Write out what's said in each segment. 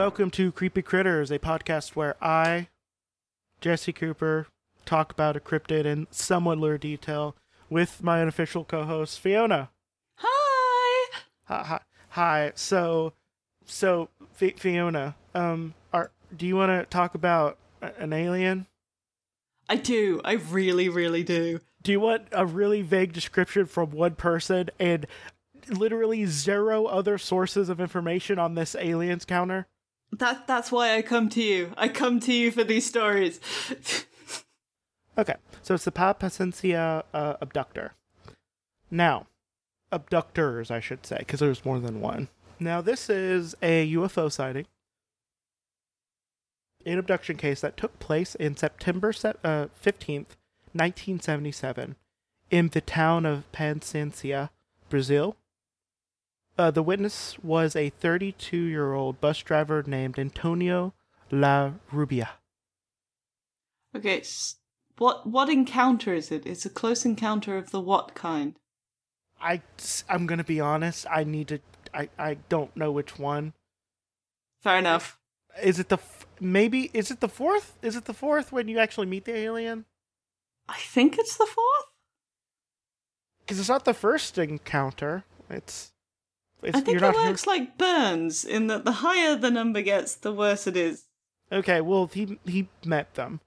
welcome to Creepy Critters, a podcast where I, Jesse Cooper, talk about a cryptid in somewhat lurid detail with my unofficial co-host Fiona. Hi. Hi, hi, hi. So, so Fi Fiona, um, are do you want to talk about an alien? I do. I really, really do. Do you want a really vague description from one person and literally zero other sources of information on this aliens counter? That that's why I come to you. I come to you for these stories. Okay, so it's the Papacencia uh, abductor. Now, abductors, I should say, because there's more than one. Now, this is a UFO sighting, an abduction case that took place in September se- uh, 15th, 1977, in the town of Paciência, Brazil. Uh, the witness was a 32 year old bus driver named Antonio La Rubia. okay. What what encounter is it? It's a close encounter of the what kind? I I'm gonna be honest. I need to. I I don't know which one. Fair enough. Is it the f- maybe? Is it the fourth? Is it the fourth when you actually meet the alien? I think it's the fourth. Because it's not the first encounter. It's. It's I think it works like Burns in that the higher the number gets, the worse it is. Okay, well he he met them.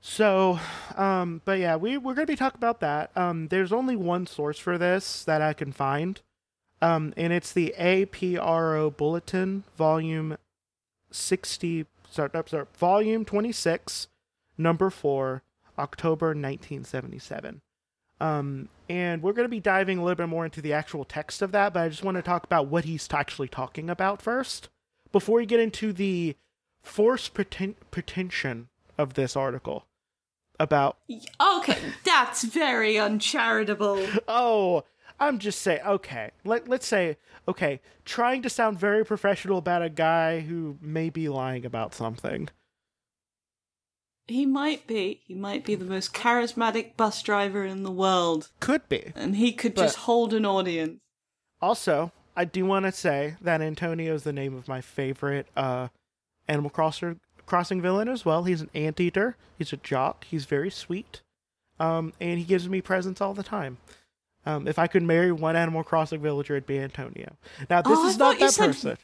So, um, but yeah, we we're gonna be talking about that. Um, there's only one source for this that I can find, um, and it's the APRO Bulletin, Volume sixty. Sorry, sorry, Volume twenty six, Number four, October 1977. Um, and we're going to be diving a little bit more into the actual text of that, but I just want to talk about what he's actually talking about first before we get into the force preten- pretension of this article about Okay, that's very uncharitable. oh i'm just saying okay let, let's say okay trying to sound very professional about a guy who may be lying about something He might be. He might be the most charismatic bus driver in the world, could be and he could But- just hold an audience. also i do want to say that antonio is the name of my favorite uh animal crosser crossing villain as well he's an anteater he's a jock he's very sweet um and he gives me presents all the time um, if I could marry one Animal Crossing villager, it'd be Antonio. Now, this Oh, is not that person.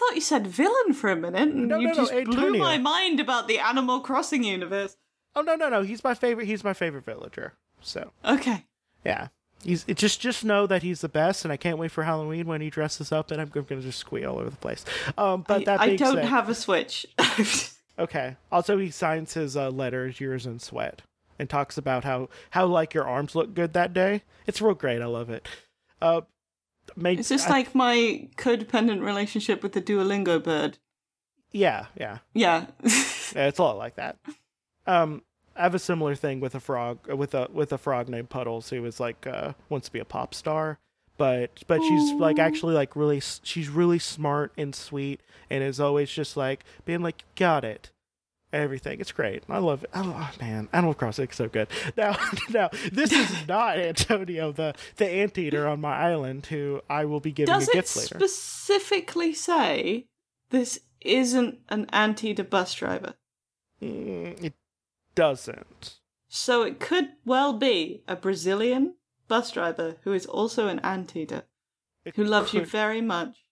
Thought you said villain for a minute, and No, you no, no, just blew Antonio. my mind about the Animal Crossing universe. Oh no, no, no. He's my favorite. He's my favorite villager. So Okay. yeah, he's it just just know that he's the best, and I can't wait for Halloween when he dresses up, and I'm, gonna just squeal all over the place. Um, but I, that I don't said, have a Switch. okay. Also, he signs his uh, letters, yours in sweat, and talks about how how like your arms look good that day. It's real great. I love it. Uh, it's just I- like my codependent relationship with the Duolingo bird. yeah, yeah. Yeah. Yeah, it's a lot like that. Um, I have a similar thing with a frog, with a with a frog named Puddles, who is like uh, wants to be a pop star, but but she's like actually like really she's really smart and sweet, and is always just like being like got it, everything. It's great. I love it. Oh man, Animal Crossing is so good. Now now this is not Antonio, the the anteater on my island, who I will be giving Does a it gift later. specifically say this isn't an anti bus driver? Mm, it doesn't. So it could well be a Brazilian bus driver who is also an anteater, It who loves you very much,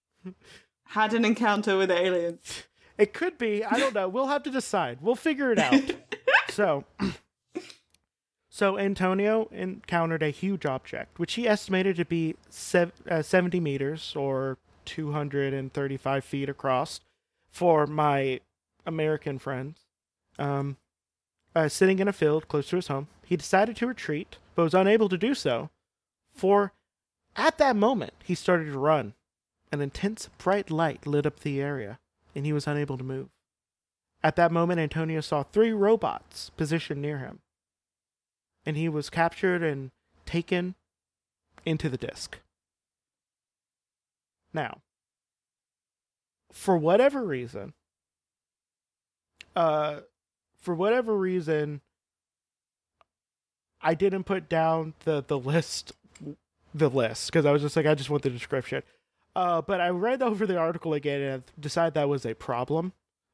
had an encounter with aliens. It could be. I don't know. We'll have to decide. We'll figure it out. so, so Antonio encountered a huge object, which he estimated to be sev- uh, 70 meters or 235 feet across. For my American friends, um, uh, sitting in a field close to his home, he decided to retreat, but was unable to do so. For at that moment, he started to run. An intense bright light lit up the area and he was unable to move. At that moment, Antonio saw three robots positioned near him, and he was captured and taken into the disc. Now, for whatever reason, uh, for whatever reason, I didn't put down the the list, the list because I was just like, I just want the description. Uh, but I read over the article again and decided that was a problem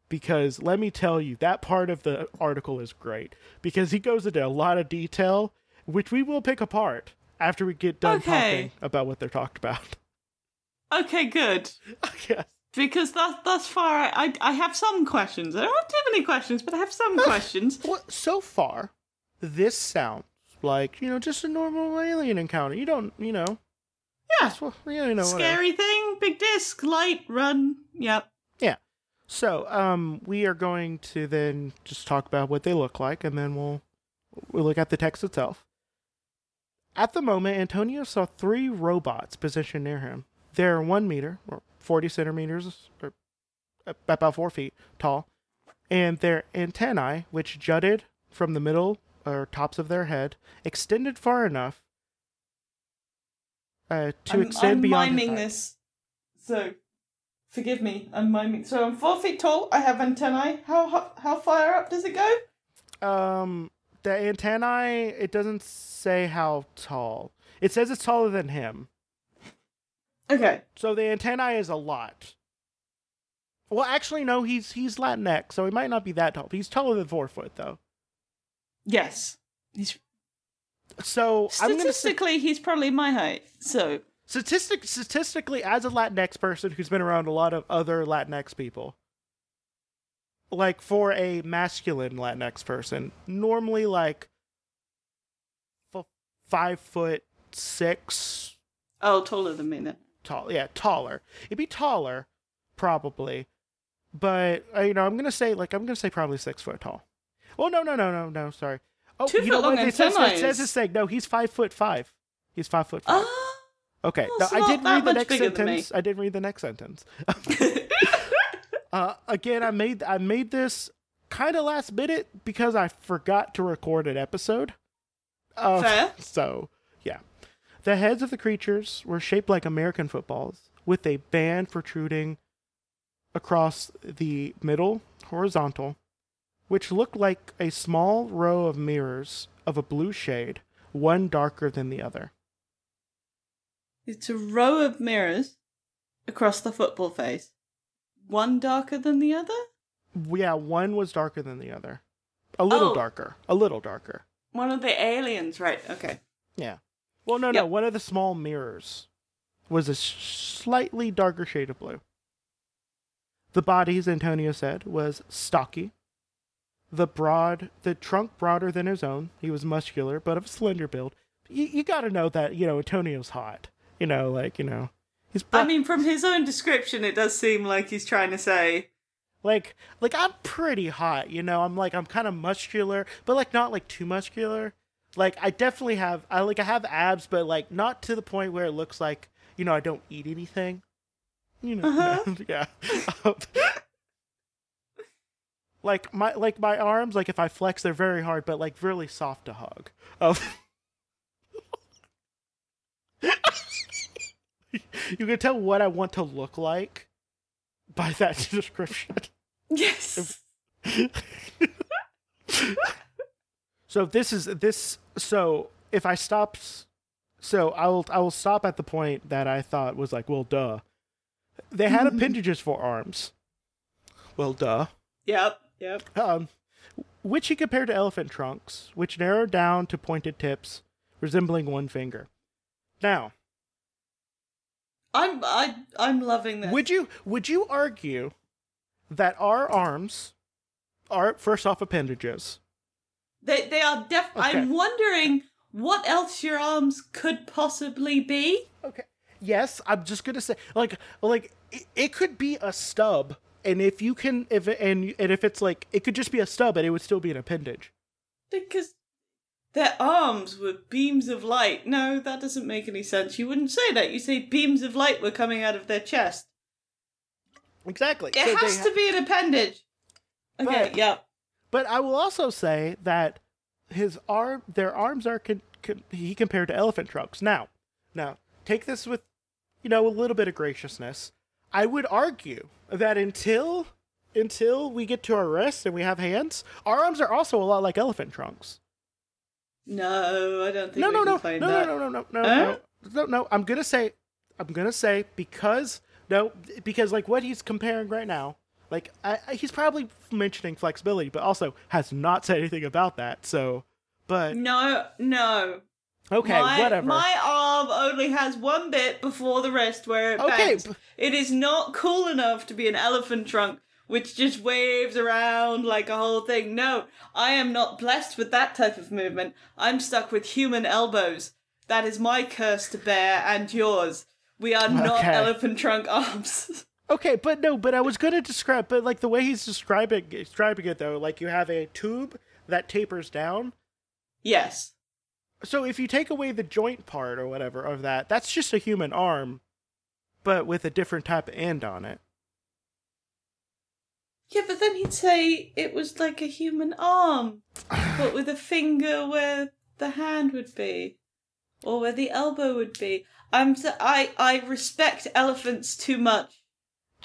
because let me tell you, that part of the article is great because he goes into a lot of detail, which we will pick apart after we get done Okay. talking about what they're talked about. Okay, good. yes. Because that thus far, I, I I have some questions. I don't have too many questions, but I have some questions. Well, so far, this sounds like you know just a normal alien encounter. You don't, you know, Yeah, well, you know, whatever. scary thing, big disc, light, run. Yep. Yeah. So, um, we are going to then just talk about what they look like, and then we'll we'll look at the text itself. At the moment, Antonio saw three robots positioned near him. They're one meter or forty centimeters, or about four feet tall, and their antennae, which jutted from the middle or tops of their head, extended far enough uh, to I'm, extend I'm beyond. his miming this. So, forgive me. I'm miming. So I'm four feet tall. I have antennae. How how, how far up does it go? Um, the antennae. It doesn't say how tall. It says it's taller than him. Okay. So the antennae is a lot. Well, actually, no. He's he's Latinx, so he might not be that tall. He's taller than four foot, though. Yes. He's So I'm say, statistically he's probably my height. So statistic statistically, as a Latinx person who's been around a lot of other Latinx people, like for a masculine Latinx person, normally like f- five foot six, oh, taller than me then. tall. Yeah, taller. It'd be taller, probably, but uh, you know, I'm gonna say like I'm gonna say probably six foot tall. Well, no, no, no, no, no. Sorry. Oh, Two you know what? It says, it says is- this thing. No, he's five foot five. He's five foot five. Ah. okay. No, I didn't read the next bigger than me. sentence. I didn't read the next sentence. uh, again, I made I made this kind of last minute because I forgot to record an episode. Uh, Fair. So, yeah. The heads of the creatures were shaped like American footballs, with a band protruding across the middle horizontal, which looked like a small row of mirrors of a blue shade, one darker than the other. It's a row of mirrors across the football face. One darker than the other? Yeah, one was darker than the other. A little Oh. darker. A little darker. One of the aliens, right? Okay. Yeah. Well, no, no. Yep. One of the small mirrors was a slightly darker shade of blue. The body, as Antonio said, was stocky. The broad, the trunk broader than his own. He was muscular, but of a slender build. You, you got to know that you know Antonio's hot. You know, like you know, he's bro- I mean, from his own description, it does seem like he's trying to say, like like I'm pretty hot. You know, I'm like I'm kind of muscular, but like not like too muscular. Like I definitely have I like I have abs, but like not to the point where it looks like you know I don't eat anything. You know, Uh-huh. yeah. like my like my arms, like if I flex, they're very hard, but like really soft to hug. Um, you can tell what I want to look like by that description. yes. So this is this. So if I stop, so I will I will stop at the point that I thought was like, well, duh. They had appendages for arms. Well, duh. Yep. Yep. Um, which he compared to elephant trunks, which narrowed down to pointed tips, resembling one finger. Now, I'm I I'm loving this. would you would you argue that our arms are first off appendages? They they are def. Okay. I'm wondering what else your arms could possibly be. Okay. Yes, I'm just gonna say like like it, it could be a stub, and if you can if and and if it's like it could just be a stub, and it would still be an appendage. Because their arms were beams of light. No, that doesn't make any sense. You wouldn't say that. You say beams of light were coming out of their chest. Exactly. It So has ha- to be an appendage. Okay, But- yeah. But I will also say that his arm, their arms are con- con- he compared to elephant trunks. Now, now take this with, you know, a little bit of graciousness. I would argue that until until we get to our wrists and we have hands, our arms are also a lot like elephant trunks. No, I don't think No, no, no, no, no, no, no, no, no, Huh? no, no, no. I'm gonna say, I'm gonna say because no, because like what he's comparing right now, like I, I, he's probably mentioning flexibility, but also has not said anything about that. So, but No, no. okay, my, whatever. My arm only has one bit before the rest where it Okay, bends. It is not cool enough to be an elephant trunk which just waves around like a whole thing. No, I am not blessed with that type of movement. I'm stuck with human elbows. That is my curse to bear and yours. We are not Okay. elephant trunk arms. Okay, but no, but I was gonna describe, but like the way he's describing describing it though, like you have a tube that tapers down. yes. So if you take away the joint part or whatever of that, that's just a human arm, but with a different type of end on it. Yeah, but then he'd say it was like a human arm, but with a finger where the hand would be, or where the elbow would be. I'm so, I I respect elephants too much.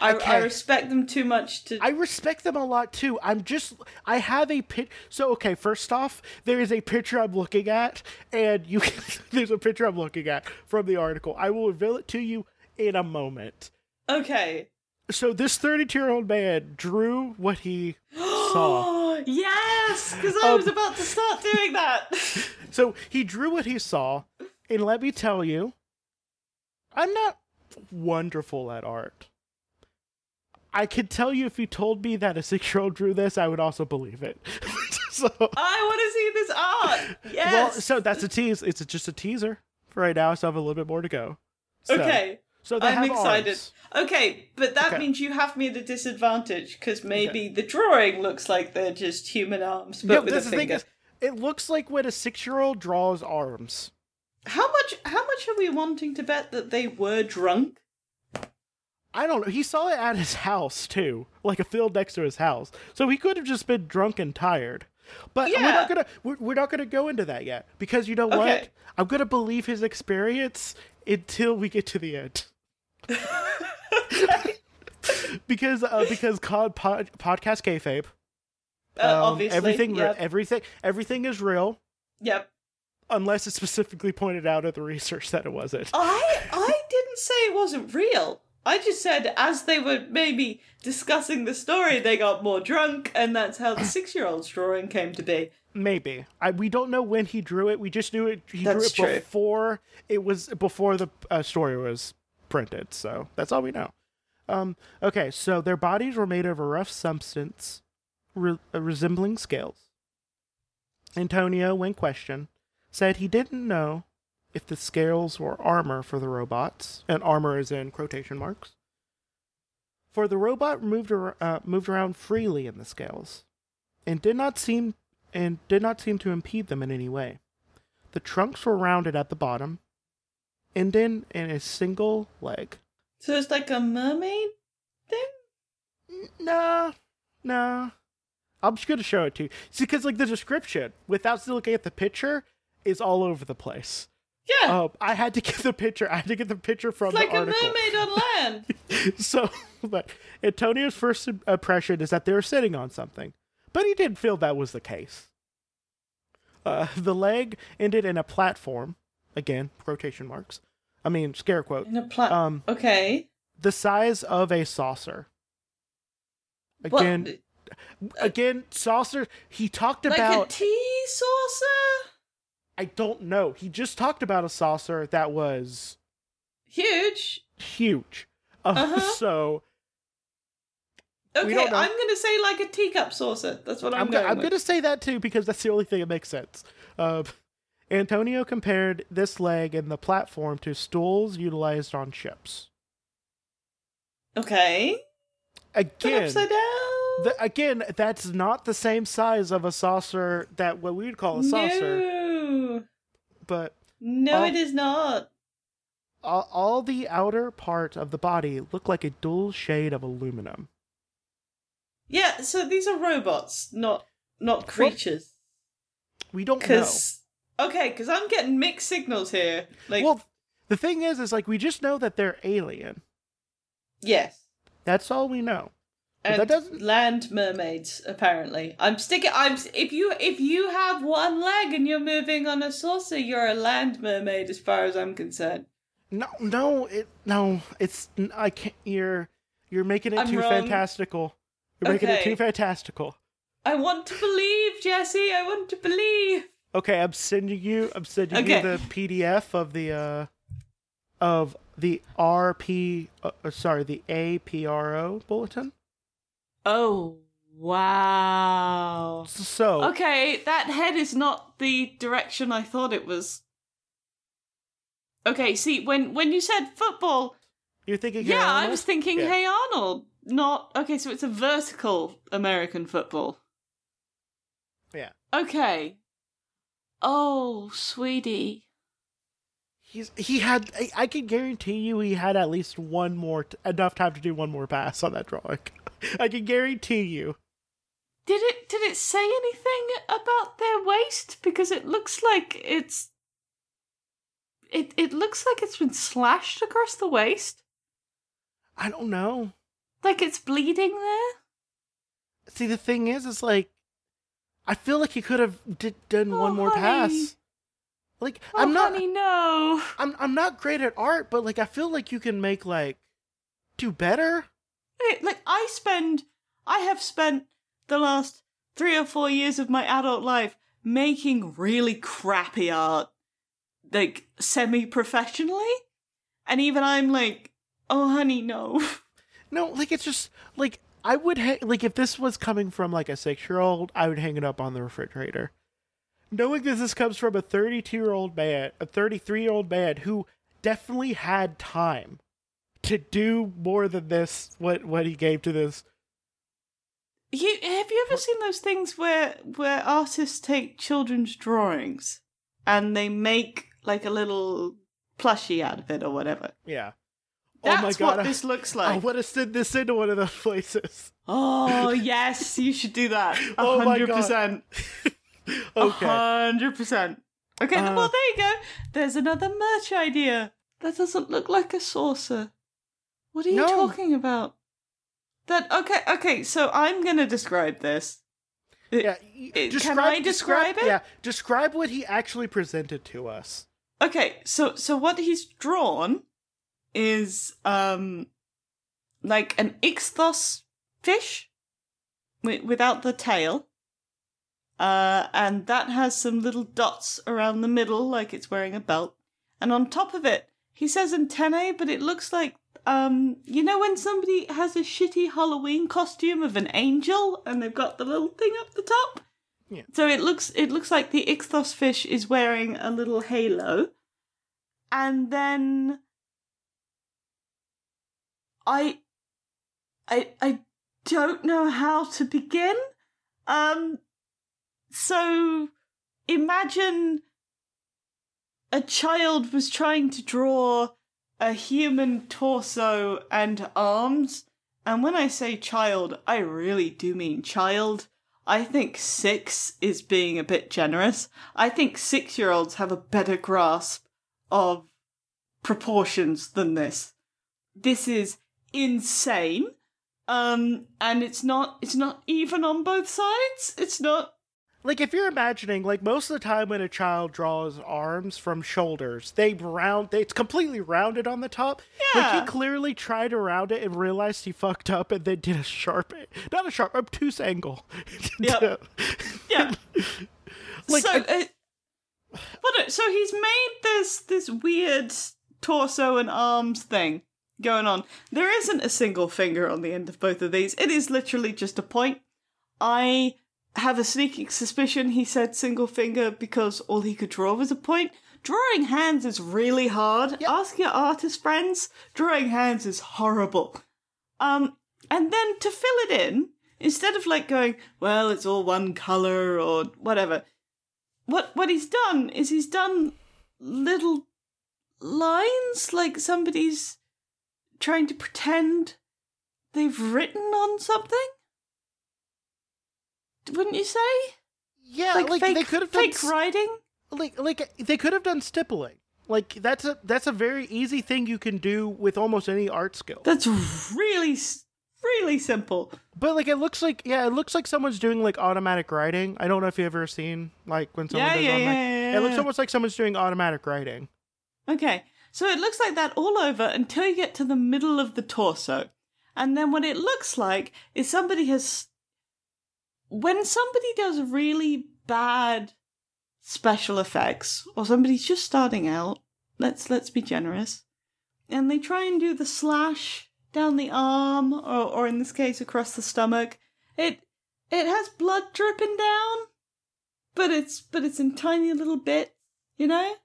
I, I respect them too much to. I respect them a lot too. I'm just I have a pic. So okay, first off, there is a picture I'm looking at, and you can, there's a picture I'm looking at from the article. I will reveal it to you in a moment. okay. So this 32 year old man drew what he saw. yes, because I was Um, about to start doing that. So he drew what he saw, and let me tell you, I'm not wonderful at art. I could tell you if you told me that a six year old drew this, I would also believe it. so, I want to see this art. Yes. well, so that's a tease. It's just a teaser for right now. So I have a little bit more to go. So, okay. So I'm excited. arms. Okay, but that Okay. means you have me at a disadvantage because maybe the drawing looks like they're just human arms, but Yeah, with a that's the thing finger. is, it looks like when a six year old draws arms. How much? How much are we wanting to bet that they were drunk? I don't know. He saw it at his house too, like a field next to his house. So he could have just been drunk and tired. But we're not gonna we're, we're not gonna go into that yet because you know what? I'm gonna believe his experience until we get to the end. because uh, because cod pod, podcast kayfabe. Uh, um, obviously, everything Yep. everything everything is real yep. unless it's specifically pointed out in the research that it wasn't. I I didn't say it wasn't real. I just said as they were maybe discussing the story, they got more drunk, and that's how the six-year-old's drawing came to be. Maybe. I we don't know when he drew it. We just knew it. He That's drew it true. before it was before the uh, story was printed. So that's all we know. Um. Okay. So their bodies were made of a rough substance re- uh, resembling scales. Antonio, when questioned, said he didn't know if the scales were armor for the robots, and armor is in quotation marks. For the robot moved ar- uh, moved around freely in the scales, and did not seem and did not seem to impede them in any way. The trunks were rounded at the bottom, ending in a single leg. So it's like a mermaid thing. Nah, nah. I'm just gonna show it to you. See, because like the description, without still looking at the picture, is all over the place. Yeah, Um, I had to get the picture. I had to get the picture from it's like the a article. mermaid on land. so, but Antonio's first impression is that they were sitting on something, but he didn't feel that was the case. Uh, the leg ended in a platform, again, quotation marks. I mean, scare quote. In a plat. Um, okay. the size of a saucer. What- Again, again, saucer. He talked like about. a tea saucer. I don't know. He just talked about a saucer that was Huge. huge. Um, Uh-huh. So Okay. I'm gonna say like a teacup saucer. That's what I'm, I'm, go- going I'm going to say that too because that's the only thing that makes sense. Uh, Antonio compared this leg and the platform to stools utilized on ships. Okay. Again, upside down. the, again, that's not the same size of a saucer that what we would call a saucer, No. But No, Oh. it is not. all, all the outer part of the body look like a dual shade of aluminum. Yeah, so these are robots, not not creatures. We don't know. Okay, because I'm getting mixed signals here. Like, Well, the thing is, is like we just know that they're alien. yes, That's all we know. And that doesn't- land mermaids. Apparently, I'm sticking. I'm if you if you have one leg and you're moving on a saucer, you're a land mermaid, as far as I'm concerned. No, no, it no. It's I can't. You're you're making it I'm too wrong. fantastical. You're making it Okay. too fantastical. I want to believe, Jesse. I want to believe. Okay, I'm sending you. I'm sending Okay. you the PDF of the uh of the RP. Uh, sorry, the APRO bulletin. Oh, wow. So Okay, that head is not the direction I thought it was. Okay, see, when when you said football, you're thinking, Hey yeah, I was thinking Yeah. Hey Arnold, not okay. So it's a vertical American football. Yeah, Okay. Oh, sweetie. He's he had. I, I can guarantee you, he had at least one more t- enough time to do one more pass on that drawing. I can guarantee you. Did it did it say anything about their waist? Because it looks like it's it it looks like it's been slashed across the waist. I don't know. Like it's bleeding there. See, the thing is, is like, I feel like he could have d- done Oh, one more honey. pass. Like, Oh, I'm not. honey, no. I'm I'm not great at art, but like I feel like you can make like do better. Like I spend, I have spent the last three or four years of my adult life making really crappy art, like semi-professionally, and even I'm like, oh, honey, no. No, like it's just like I would ha- like if this was coming from like a six year old, I would hang it up on the refrigerator. Knowing that this comes from a 32 year old man, a 33 year old man who definitely had time to do more than this, what what he gave to this. You have you ever seen those things where where artists take children's drawings and they make like a little plushie out of it or whatever? Yeah. That's oh my god! what I- this looks like. I want to send this into one of those places. Oh yes, you should do that. Oh my hundred God. percent. Okay. hundred percent. Okay, Uh, well there you go. There's another merch idea. That doesn't look like a saucer. What are you No. talking about? That okay, okay, so I'm gonna describe this. Yeah. it- can I describe it? Yeah. Describe what he actually presented to us. Okay, so so what he's drawn is um like an ichthus fish wi- without the tail. Uh and that has some little dots around the middle like it's wearing a belt. And on top of it, he says antennae, but it looks like um you know when somebody has a shitty Halloween costume of an angel and they've got the little thing up the top? Yeah. So it looks it looks like the ichthus fish is wearing a little halo. And then I I I don't know how to begin. Um so imagine a child was trying to draw a human torso and arms. And when I say child, I really do mean child. I think six is being a bit generous. I think six year olds have a better grasp of proportions than this. This is insane. Um, and it's not it's not even on both sides. It's not Like if you're imagining, like most of the time when a child draws arms from shoulders, they round. They, it's completely rounded on the top. yeah. Like he clearly tried to round it and realized he fucked up, and then did a sharp, not a sharp, obtuse angle. Yep. Yeah. Like, so, I- uh, but uh, so he's made this this weird torso and arms thing going on. There isn't a single finger on the end of both of these. It is literally just a point. I have a sneaking suspicion he said single finger because all he could draw was a point. Drawing hands is really hard. Ask your artist friends. Drawing hands is horrible. Um, and then to fill it in, instead of like going, well, it's all one color or whatever, what what he's done is he's done little lines like somebody's trying to pretend they've written on something. Wouldn't you say? yeah, like, like, fake, they could have done fake s- writing. like like they could have done stippling. Like that's a that's a very easy thing you can do with almost any art skill. That's really really simple. But like it looks like yeah, it looks like someone's doing like automatic writing. I don't know if you've ever seen like when someone Yeah, does yeah, automatic. yeah, yeah, It looks yeah. almost like someone's doing automatic writing. Okay, So it looks like that all over until you get to the middle of the torso. And then what it looks like is somebody has. When somebody does really bad special effects, or somebody's just starting out, let's let's be generous, and they try and do the slash down the arm, or, or in this case across the stomach, it it has blood dripping down, but it's but it's in tiny little bits, you know.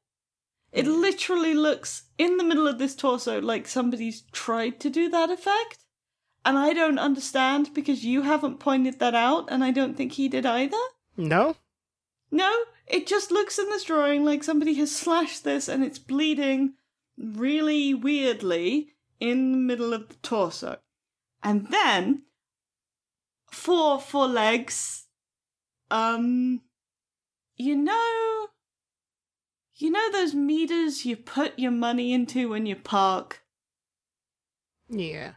It literally looks in the middle of this torso like somebody's tried to do that effect. And I don't understand because you haven't pointed that out, and I don't think he did either. No? No, it just looks in this drawing like somebody has slashed this and it's bleeding really weirdly in the middle of the torso. And then four four legs um you know you know those meters you put your money into when you park Yeah.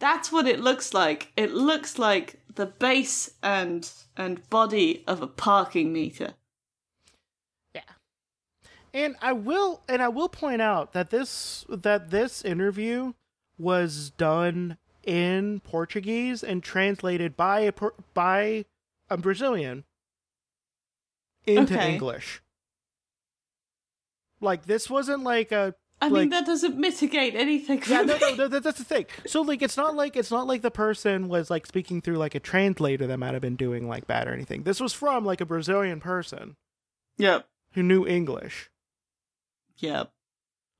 That's what it looks like it looks like the base and and body of a parking meter Yeah. And I will and I will point out that this that this interview was done in Portuguese and translated by a by a Brazilian into Okay. English. Like this wasn't like a i like, mean that doesn't mitigate anything for yeah, no, me. no, no, that- that's the thing. So like, it's not like it's not like the person was like speaking through like a translator that might have been doing like bad or anything. This was from like a Brazilian person yep who knew English. yep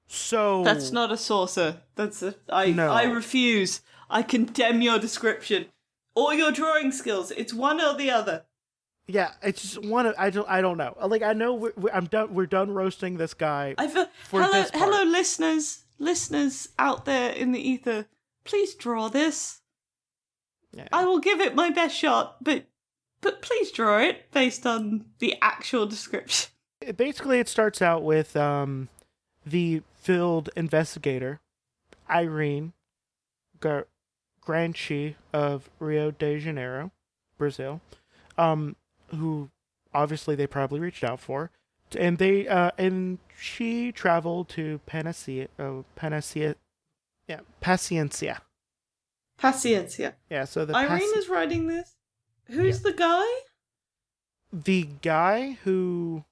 So That's not a saucer. That's a I No. I refuse. I condemn your description. Or your drawing skills. It's one or the other. Yeah, it's just one. Of, I don't. I don't know. Like I know we're, we're, I'm done. We're done roasting this guy. I feel hello hello listeners listeners out there in the ether. Please draw this. Yeah. I will give it my best shot, but but please draw it based on the actual description. It- basically, it starts out with um, the field investigator, Irene Gar- Granchi of Rio de Janeiro, Brazil, um, who obviously they probably reached out for, and they uh, and she traveled to Panacea, oh, Panacea, yeah, Paciencia. Paciencia. Yeah, so the Irene Paci- is writing this. Who's the guy the guy who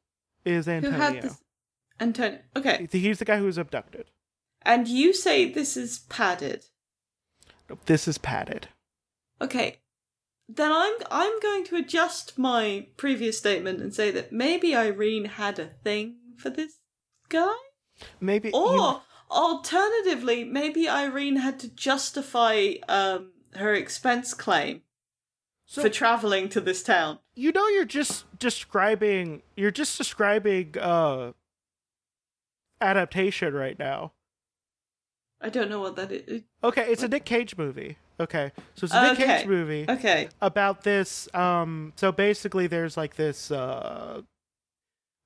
is Antonio. who Antonio. had this? Antonio. Okay. He's the guy who was abducted. And you say this is padded. This is padded. Okay. Then I'm I'm going to adjust my previous statement and say that maybe Irene had a thing for this guy? Maybe Or you- alternatively, maybe Irene had to justify um her expense claim so for traveling to this town. you know you're just describing you're just describing uh adaptation right now. I don't know what that is. Okay, it's a Nick Cage movie. Okay. So it's a Nick Okay. Cage movie Okay. about this um so basically there's like this uh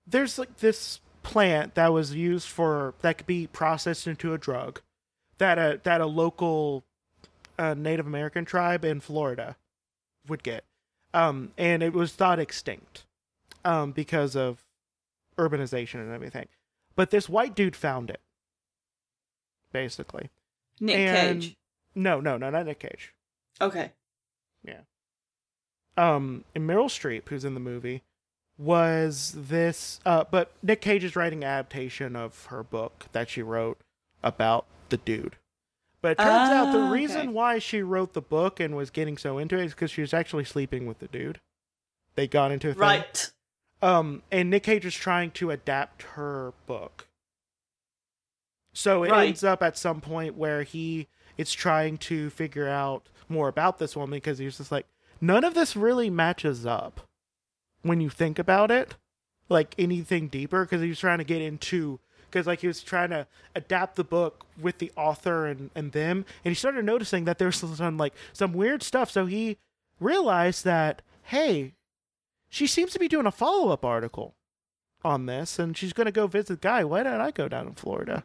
there's like this plant that was used for that could be processed into a drug that a that a local uh, Native American tribe in Florida would get. Um and it was thought extinct um because of urbanization and everything. But this white dude found it. Basically. Nick And- Cage. No, no, no, not Nick Cage. Okay. Yeah. Um and Meryl Streep, who's in the movie, was this uh but Nick Cage is writing an adaptation of her book that she wrote about the dude. But it turns out the Ah, reason okay. why she wrote the book and was getting so into it is because she was actually sleeping with the dude. They got into a thing. Right. Um, and Nick Cage is trying to adapt her book. So it Right. ends up at some point where he is trying to figure out more about this woman because he's just like, none of this really matches up when you think about it, like anything deeper, because he was trying to get into because like he was trying to adapt the book with the author and and them, and he started noticing that there's some like some weird stuff. So he realized that hey, she seems to be doing a follow up article on this, and she's going to go visit Guy. Why don't I go down in Florida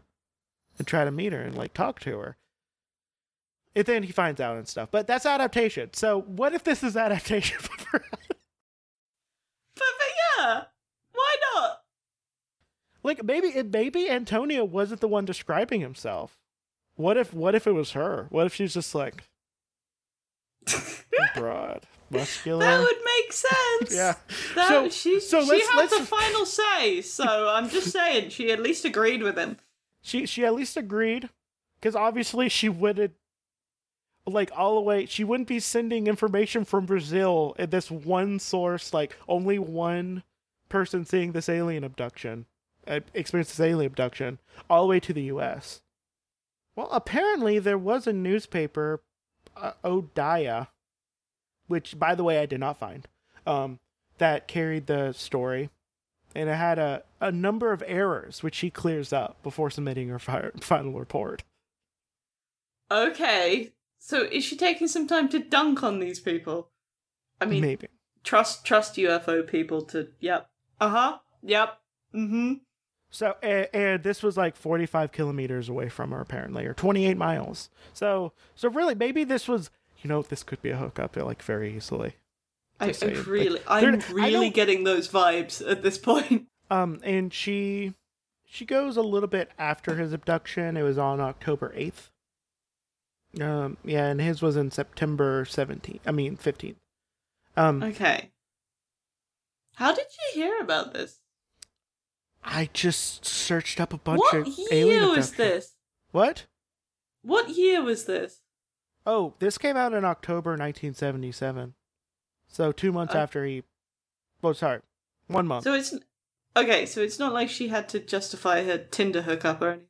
and try to meet her and like talk to her? And then he finds out and stuff. But that's adaptation. So what if this is adaptation for But, but yeah. Why not? like maybe it maybe Antonio wasn't the one describing himself. What if what if it was her? What if she's just like broad, muscular? That would make sense. Yeah. That, So- she so she let's- had let's- the final say, so I'm just saying she at least agreed with him. she she at least agreed because obviously she wouldn't like all the way she wouldn't be sending information from brazil at this one source like only one person seeing this alien abduction uh, experienced this alien abduction all the way to the us well apparently there was a newspaper uh, O Dia which by the way i did not find um, that carried the story. And it had a, a number of errors which she clears up before submitting her fi- final report. Okay, so is she taking some time to dunk on these people? I mean, Maybe. trust trust UFO people to. Yep. Uh huh. Yep. Mm hmm. So, and, and this was like 45 kilometers away from her, apparently, or 28 miles. So, so really, maybe this was, you know, this could be a hookup, like very easily. I, I saying, like, really, I'm really getting those vibes at this point. Um, and she, she goes a little bit after his abduction. It was on October 8th. Um, yeah, and his was in September 17th. I mean 15th. Um, Okay. How did you hear about this? I just searched up a bunch What of alien year was this? What? What year was this? Oh, this came out in October 1977. So two months Uh, after he. Oh, sorry, one month. So it's okay. So it's not like she had to justify her Tinder hookup or anything.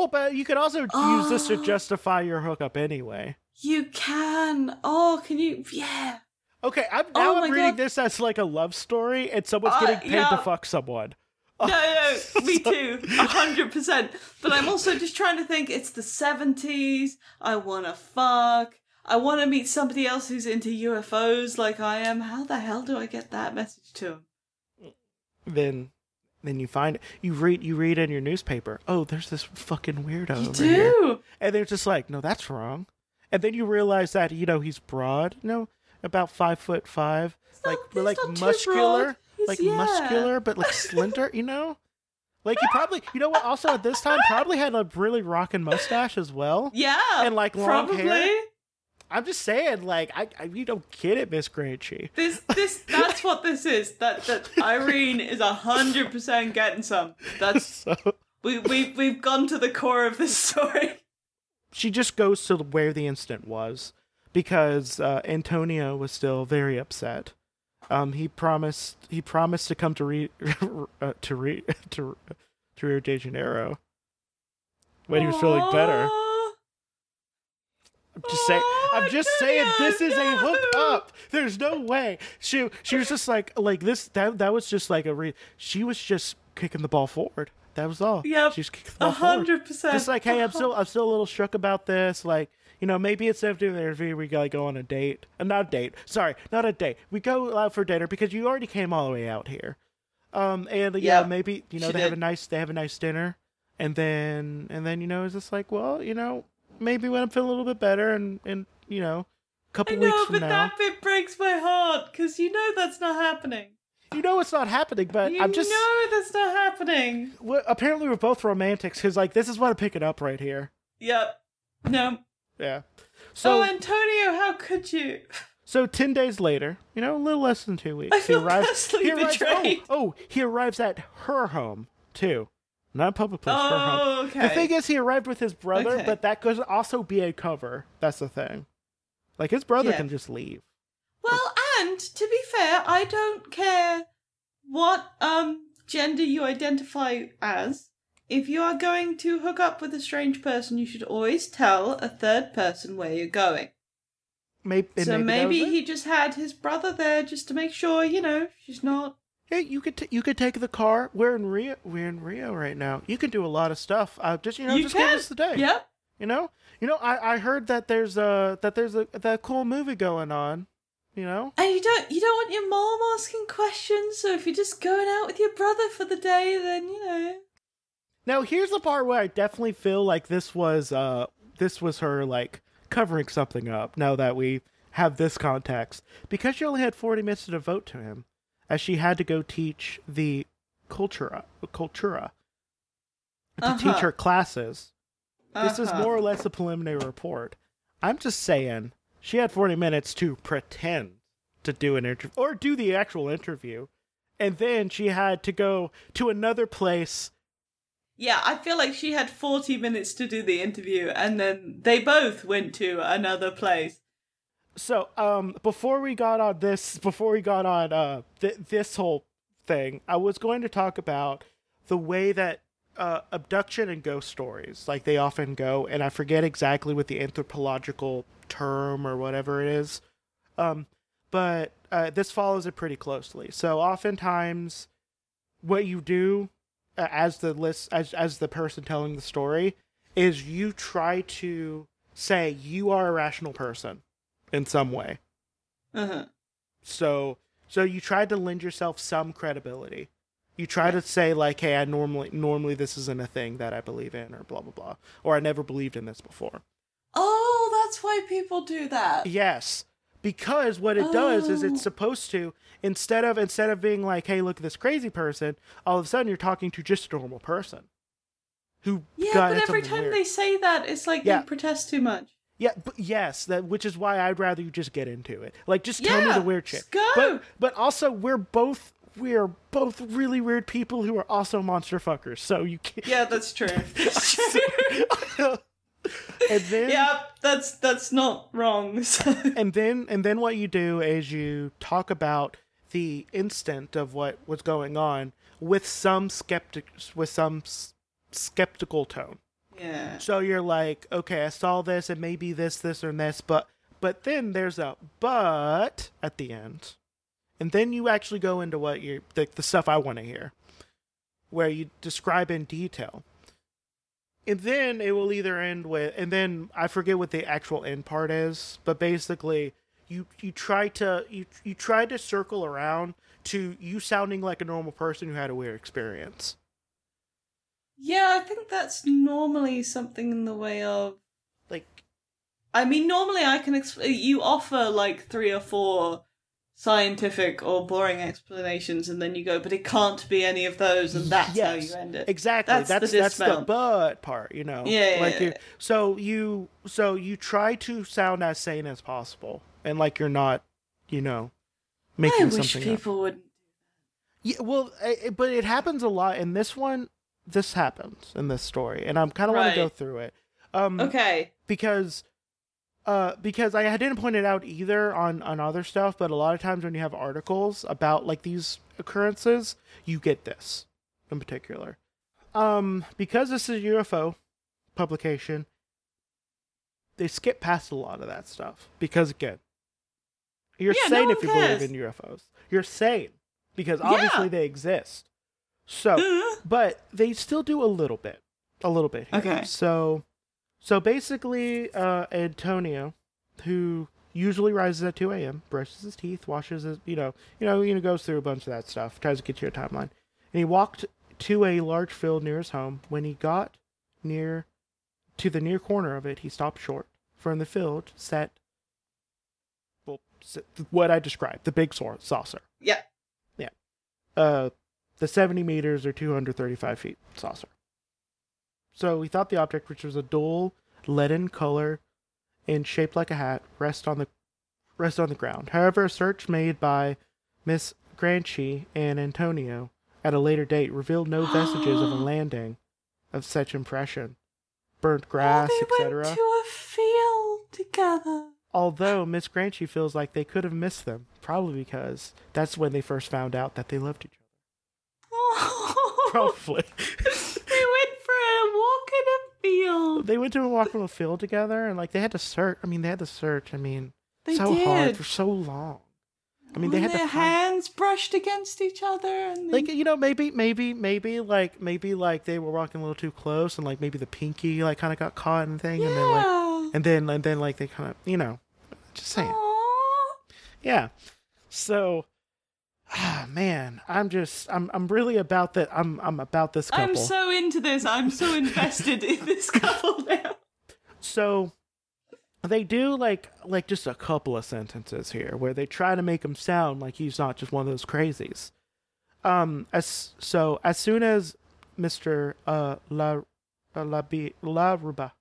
Well, but you could also use this to Oh. justify your hookup anyway. You can. Oh, can you? Yeah. Okay, I'm Oh now my I'm reading God. this as like a love story, and someone's Uh, getting paid to fuck someone. No, no, me too, a hundred percent. But I'm also just trying to think. It's the seventies. I want to fuck. I want to meet somebody else who's into UFOs like I am. How the hell do I get that message to him? Then, then you find it. you read you read in your newspaper. Oh, there's this fucking weirdo You over here. do. And they're just like, no, that's wrong. And then you realize that you know he's broad, you know, about five foot five, like not- like muscular. Like yeah. muscular, but like slender, you know. Like he probably, you know what? Also at this time, probably had a really rocking mustache as well. Yeah. And, like, long probably. hair? I'm just saying, like, I, I you don't get it, Miss Granchi. This this that's what this is. That that Irene is a hundred percent getting some. That's So we we we've gone to the core of this story. she just goes to where the incident was because uh, Antonio was still very upset. Um, he promised he promised to come to re, uh, to re, to to Rio de Janeiro when he was feeling better. Just saying. I'm just saying Antonio, this is a hookup. There's no way. She she was just like like this. That that was just like a re. She was just kicking the ball forward. That was all. Yeah. She was kicking the ball forward. hundred percent. Just like, hey, I'm still I'm still a little shook about this. Like, you know, maybe instead of doing the interview, we gotta go on a date. Uh, not a date. Sorry, not a date. We go out for dinner because you already came all the way out here. Um, and yeah, Yep, maybe you know they have a nice they have a nice dinner, and then and then you know it's just like, well, you know, maybe when I'm feeling a little bit better, and and you know, a I couple weeks know, from but now, that bit breaks my heart because you know that's not happening. you know it's not happening. But you I'm just You know that's not happening. well, apparently we're both romantics because like this is what I'm picking up right here. Yep. No. Yeah. So oh, Antonio, how could you? So ten days later, you know, a little less than two weeks, I feel he arrives. He arrives oh, betrayed. oh, oh, he arrives at her home too, not a public place. Oh, okay. The thing is, he arrived with his brother, Okay. but that could also be a cover. That's the thing. Like his brother Yeah. can just leave. Well, and to be fair, I don't care what um gender you identify as. If you are going to hook up with a strange person, you should always tell a third person where you're going. Maybe. so maybe, maybe he just had his brother there just to make sure, you know, she's not. Hey, you could t- you could take the car. We're in Rio. We're in Rio right now. You can do a lot of stuff. Uh, just you know, you just can. give us the day. Yep. You know, you know. I I heard that there's a that there's a that cool movie going on. You know. And you don't you don't want your mom asking questions. So if you're just going out with your brother for the day, then you know. Now here's the part where I definitely feel like this was uh this was her like covering something up now that we have this context. Because she only had 40 minutes to devote to him, as she had to go teach the Cultura, Cultura to Uh-huh. teach her classes. This is Uh-huh. more or less a preliminary report. I'm just saying, she had 40 minutes to pretend to do an interview or do the actual interview. And then she had to go to another place. Yeah, I feel like she had 40 minutes to do the interview and then they both went to another place. So, um, before we got on this, before we got on uh th- this whole thing, I was going to talk about the way that uh, abduction and ghost stories, like they often go, and I forget exactly what the anthropological term or whatever it is, um, but uh, this follows it pretty closely. So, oftentimes, what you do uh, as the list as as the person telling the story is you try to say you are a rational person in some way. Uh-huh. So so you try to lend yourself some credibility. You try to say like, "Hey, I normally normally this isn't a thing that I believe in," or blah blah blah, or "I never believed in this before." Oh, that's why people do that. Yes, because what it does is Oh. it's supposed to instead of instead of being like, "Hey, look at this crazy person," all of a sudden you're talking to just a normal person who Yeah, but every time weird. they say that, it's like Yeah. you protest too much. Yeah, but yes, that which is why I'd rather you just get into it. Like, just tell me the weird shit. go. But but also we're both we're both really weird people who are also monster fuckers. So you can't. Yeah, that's true. That's true. and then yeah, that's that's not wrong. So. and then and then what you do is you talk about the instant of what was going on with some skeptic with some s- skeptical tone. Yeah. So you're like, okay, I saw this, and maybe this, this, or this, but but then there's a but at the end, and then you actually go into what you the, the stuff I want to hear, where you describe in detail, and then it will either end with, and then I forget what the actual end part is, but basically you you try to you you try to circle around to you sounding like a normal person who had a weird experience. Yeah, I think that's normally something in the way of. Like I mean, normally I can exp- you offer like three or four scientific or boring explanations, and then you go, but it can't be any of those, and that's how you end it. Exactly. That's That's the that's the, but part, you know. Yeah, yeah, Like yeah. you so you so you try to sound as sane as possible and like you're not, you know, making I wish something up. people would. Yeah, well, I, I- but it happens a lot in this one. This happens in this story, and I'm kind of want to go through it. Um Okay. because uh because I, I didn't point it out either on on other stuff but a lot of times when you have articles about like these occurrences you get this in particular um because this is a ufo publication they skip past a lot of that stuff because again you're Yeah, sane one if you believe in ufos you're sane because obviously Yeah. they exist so but they still do a little bit a little bit here. Okay. so so basically uh antonio who usually rises at 2 a.m brushes his teeth washes his you know you know you know goes through a bunch of that stuff tries to get you a timeline and he walked to a large field near his home when he got near to the near corner of it he stopped short for in the field sat well what i described the big sau- saucer Yeah. Yeah. uh, the 70 meters or 235 feet saucer. So we thought the object, which was a dull leaden color and shaped like a hat, rest on the rest on the ground. However, a search made by Miss Granchi and Antonio at a later date revealed no vestiges of a landing of such impression. Burnt grass, oh, they etc. went to a field together. Although Miss Granchi feels like they could have missed them, probably because that's when they first found out that they loved each other. Probably. they went for a walk in a field. they went to a walk on the field together and like they had to search i mean they had to search i mean They so did. hard for so long i mean they had to their hands brushed against each other, and like you know maybe maybe maybe like maybe like they were walking a little too close and like maybe the pinky like kind of got caught in the thing yeah. and then like and then and then like they kind of you know just saying Aw. yeah so ah man i'm just i'm i'm really about that i'm i'm about this couple I'm so into this. I'm so invested in this couple now. so they do like like just a couple of sentences here where they try to make him sound like he's not just one of those crazies um, as so as soon as Mister uh La uh, La B, La Ruba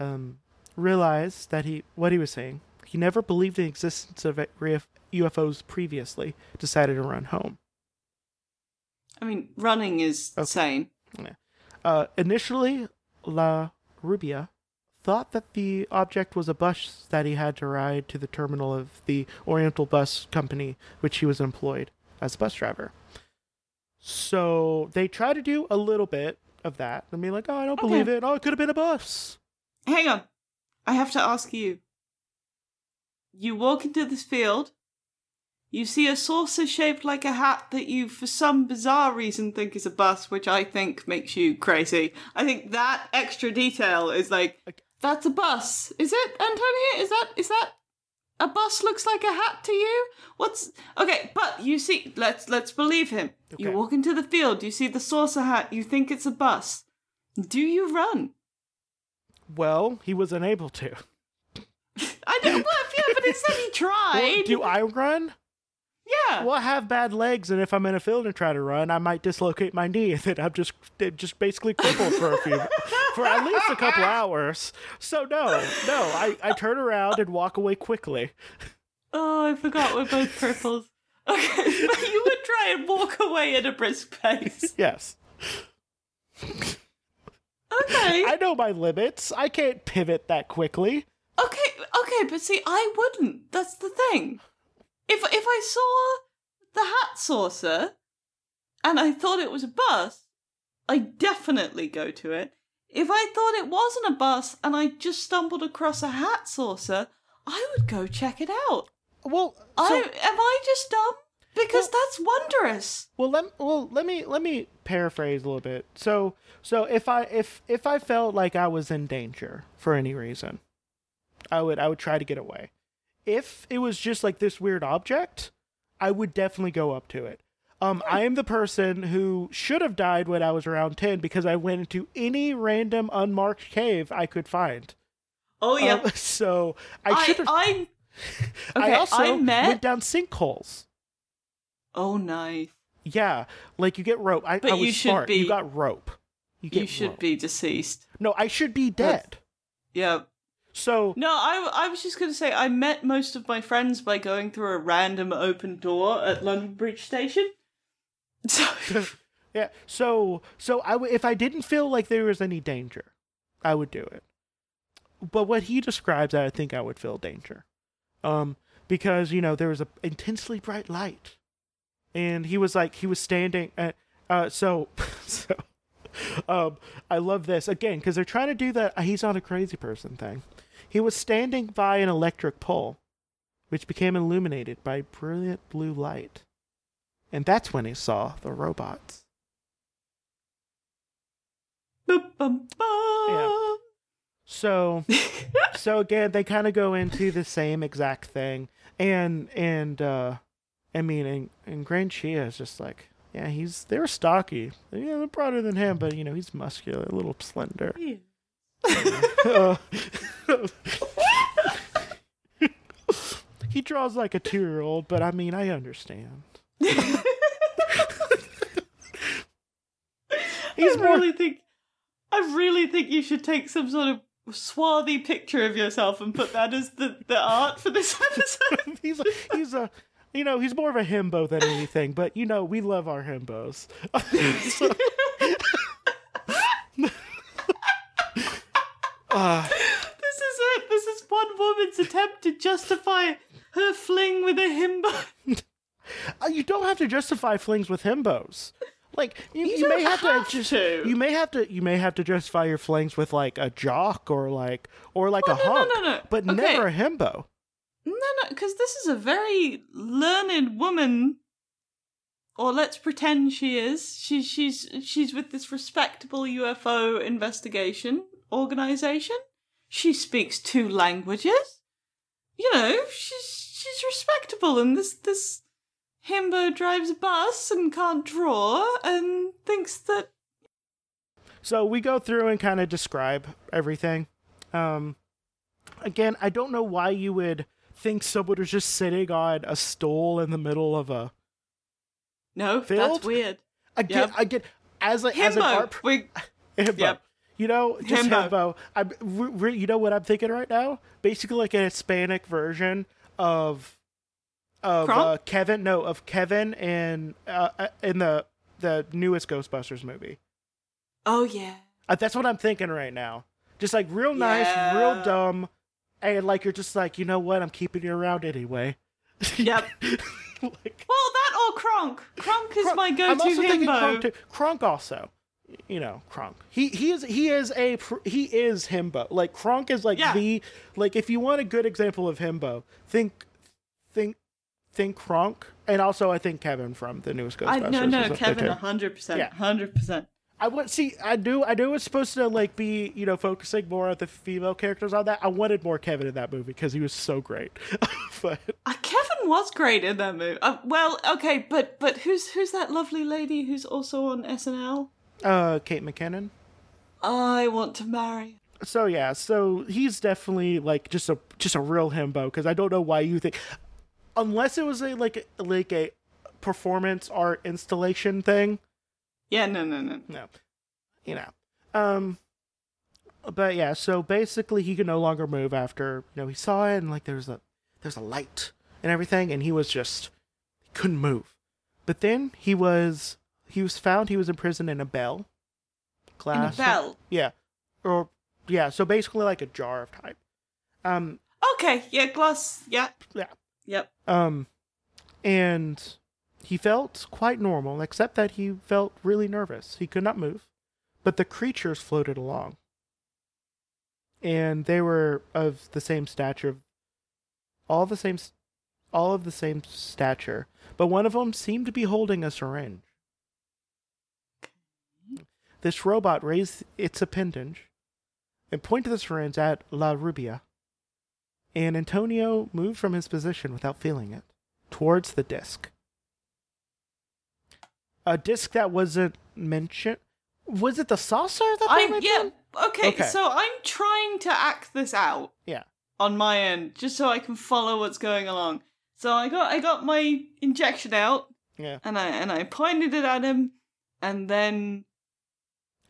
um realized that he what he was saying, he never believed in the existence of UFOs previously. Decided to run home. I mean, running is Okay. sane. Uh, initially, La Rubia thought that the object was a bus that he had to ride to the terminal of the Oriental Bus Company, which he was employed as a bus driver. So they try to do a little bit of that and be like, oh, I don't Okay. believe it. Oh, it could have been a bus. Hang on. I have to ask you. You walk into this field, you see a saucer shaped like a hat that you, for some bizarre reason, think is a bus, which I think makes you crazy. I think that extra detail is like, Okay. that's a bus. Is it, Antonia? Is that, is that a bus looks like a hat to you? What's, okay, but you see, let's, let's believe him. You walk into the field, you see the saucer hat, you think it's a bus. Do you run? Well, he was unable to. I don't know, but yeah, but he said he tried. Well, do I run? yeah. Well, I have bad legs, and if I'm in a field and try to run, I might dislocate my knee, and then I'm just just basically crippled for a few, for at least a couple hours. So no, no, I, I turn around and walk away quickly. Oh, I forgot we're both cripples. Okay, but you would try and walk away at a brisk pace. Yes, Okay. I know my limits. I can't pivot that quickly. Okay, okay, but see, I wouldn't. That's the thing. If if I saw the hat saucer and I thought it was a bus, I definitely go to it. If I thought it wasn't a bus and I just stumbled across a hat saucer, I would go check it out. Well, so, I am I just dumb? Because Well- that's wondrous. well, let well let me let me paraphrase a little bit. So so if I if if I felt like I was in danger for any reason, I would I would try to get away. If it was just like this weird object, I would definitely go up to it. Um, I am the person who should have died when I was around ten because I went into any random unmarked cave I could find. Oh yeah. Um, so I I, should have. I, I, okay, also I met. went down sinkholes. oh, nice. Yeah, like you get rope. I, But I was you should smart. You got rope. You You should rope. be deceased. No, I should be That's- dead. Yeah. So No, I, I was just going to say I met most of my friends by going through a random open door at London Bridge Station. So, yeah, so so I w- if I didn't feel like there was any danger, I would do it. But what he describes, I think I would feel danger, um, because you know there was a intensely bright light, and he was like he was standing at, uh, so so. Um, I love this again because they're trying to do that. He's not a crazy person thing. He was standing by an electric pole, which became illuminated by brilliant blue light. And that's when he saw the robots. Bum. So, so again, they kind of go into the same exact thing, and and uh, I mean, and, and Granchi is just like, yeah, he's they're stocky, yeah, they're broader than him, but you know, he's muscular, a little slender. Yeah. Uh, he draws like a two-year-old, but I mean, I understand. He's I more really think, I really think you should take some sort of swarthy picture of yourself and put that as the, the art for this episode. he's a, he's a you know he's more of a himbo than anything but you know we love our himbos So- uh, this is it. This one woman's attempt to justify her fling with a himbo. uh, you don't have to justify flings with himbos like you, You you may have, have to just to. you may have to you may have to justify your flings with like a jock or like or like a no, no, hunk no, no. but Okay. never a himbo No, no, because this is a very learned woman. Or let's pretend she is. She, she's she's with this respectable UFO investigation organization. She speaks two languages. You know, she's she's respectable, and this this himbo drives a bus and can't draw and thinks that So we go through and kind of describe everything. Um, again, I don't know why you would think someone was just sitting on a stool in the middle of a No, Filled? that's weird. Get, Yep. I get as a as an Himbo. art We, himbo. Yep. You know, just. I'm, re- re- you know what I'm thinking right now? Basically, like a Hispanic version of of uh, Kevin. No, of Kevin in uh, uh, in the the newest Ghostbusters movie. oh yeah. Uh, that's what I'm thinking right now. Just like real nice, Yeah. real dumb, and like you're just like, you know what? I'm keeping you around anyway. Yep. like, Well, that or Kronk. Kronk is Kronk- my I'm go-to also thinking. Kronk, too. Kronk also. You know, Kronk. He he is he is a pr- he is himbo. Like Kronk is like Yeah. the like if you want a good example of himbo, think think think Kronk, and also I think Kevin from the newest I Ghostbusters. no no Kevin, too. hundred percent, Yeah. hundred percent. I want see. I do. I knew it was supposed to like be you know focusing more on the female characters on that. I wanted more Kevin in that movie because he was so great. but Uh, Kevin was great in that movie. Uh, well, okay, but but who's who's that lovely lady who's also on SNL? Uh, Kate McKinnon. I want to marry. So yeah, so he's definitely like just a just a real himbo because I don't know why you think unless it was a like like a performance art installation thing. Yeah, no, no, no. No, you know. Um, but yeah, so basically he could no longer move after you know he saw it and like there's a there's a light and everything and he was just he couldn't move. But then he was he was found he was imprisoned in a bell. In a glass. bell. yeah. Or yeah so basically like a jar of type. Um Okay, yeah, glass. Yeah, yeah. Yep. um and he felt quite normal except that he felt really nervous. He could not move but the creatures floated along. And they were of the same stature all the same all of the same stature but one of them seemed to be holding a syringe this robot raised its appendage and pointed the syringe at La Rubia and Antonio moved from his position without feeling it towards the disc. A disc that wasn't mentioned. Was it the saucer that they I mentioned? yeah. Okay, Okay. so I'm trying to act this out Yeah. on my end, just so I can follow what's going along. So I got I got my injection out, Yeah. and I and I pointed it at him, and then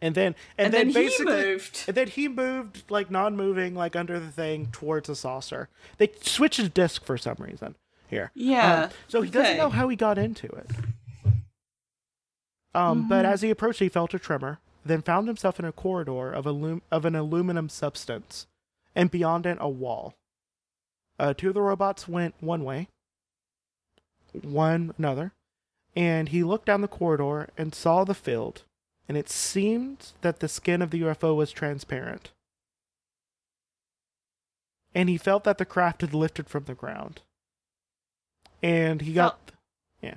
And then and, and, then, then, basically moved. and then he moved like non-moving like under the thing towards the saucer. They switched his disc for some reason here. Yeah. Um, so he doesn't know how he got into it. Um, but Mhm. as he approached, he felt a tremor, then found himself in a corridor of, alum- of an aluminum substance, and beyond it, a wall. Uh, two of the robots went one way, one another, and he looked down the corridor and saw the field, and it seemed that the skin of the UFO was transparent. And he felt that the craft had lifted from the ground. And he got. Yeah.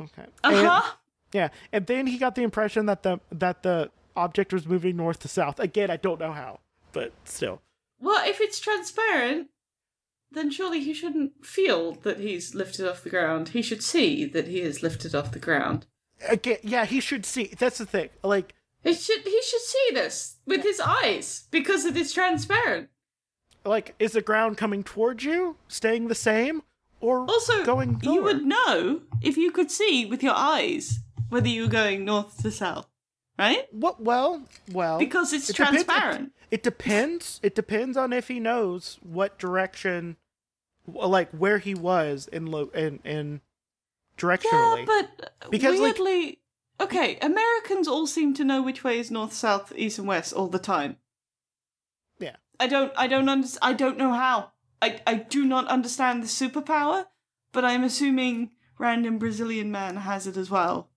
Okay. Uh huh. yeah, and then he got the impression that the that the object was moving north to south. Again, I don't know how, but still. Well, if it's transparent, then surely he shouldn't feel that he's lifted off the ground. He should see that he is lifted off the ground. Again, yeah, he should see. That's the thing. Like, He should he should see this with his eyes because it is transparent. like is the ground coming towards you, staying the same, or Also, going lower? you would know if you could see with your eyes whether you were going north to south, right? What? Well, well, Because it's it depends- it- transparent. It, depends. It depends on if he knows what direction, like where he was in lo in in directionally. Yeah, but Because, like- weirdly, okay, Americans all seem to know which way is north, south, east, and west all the time. Yeah. I don't. I don't under, I don't know how. I. I do not understand the superpower, but I'm assuming random Brazilian man has it as well.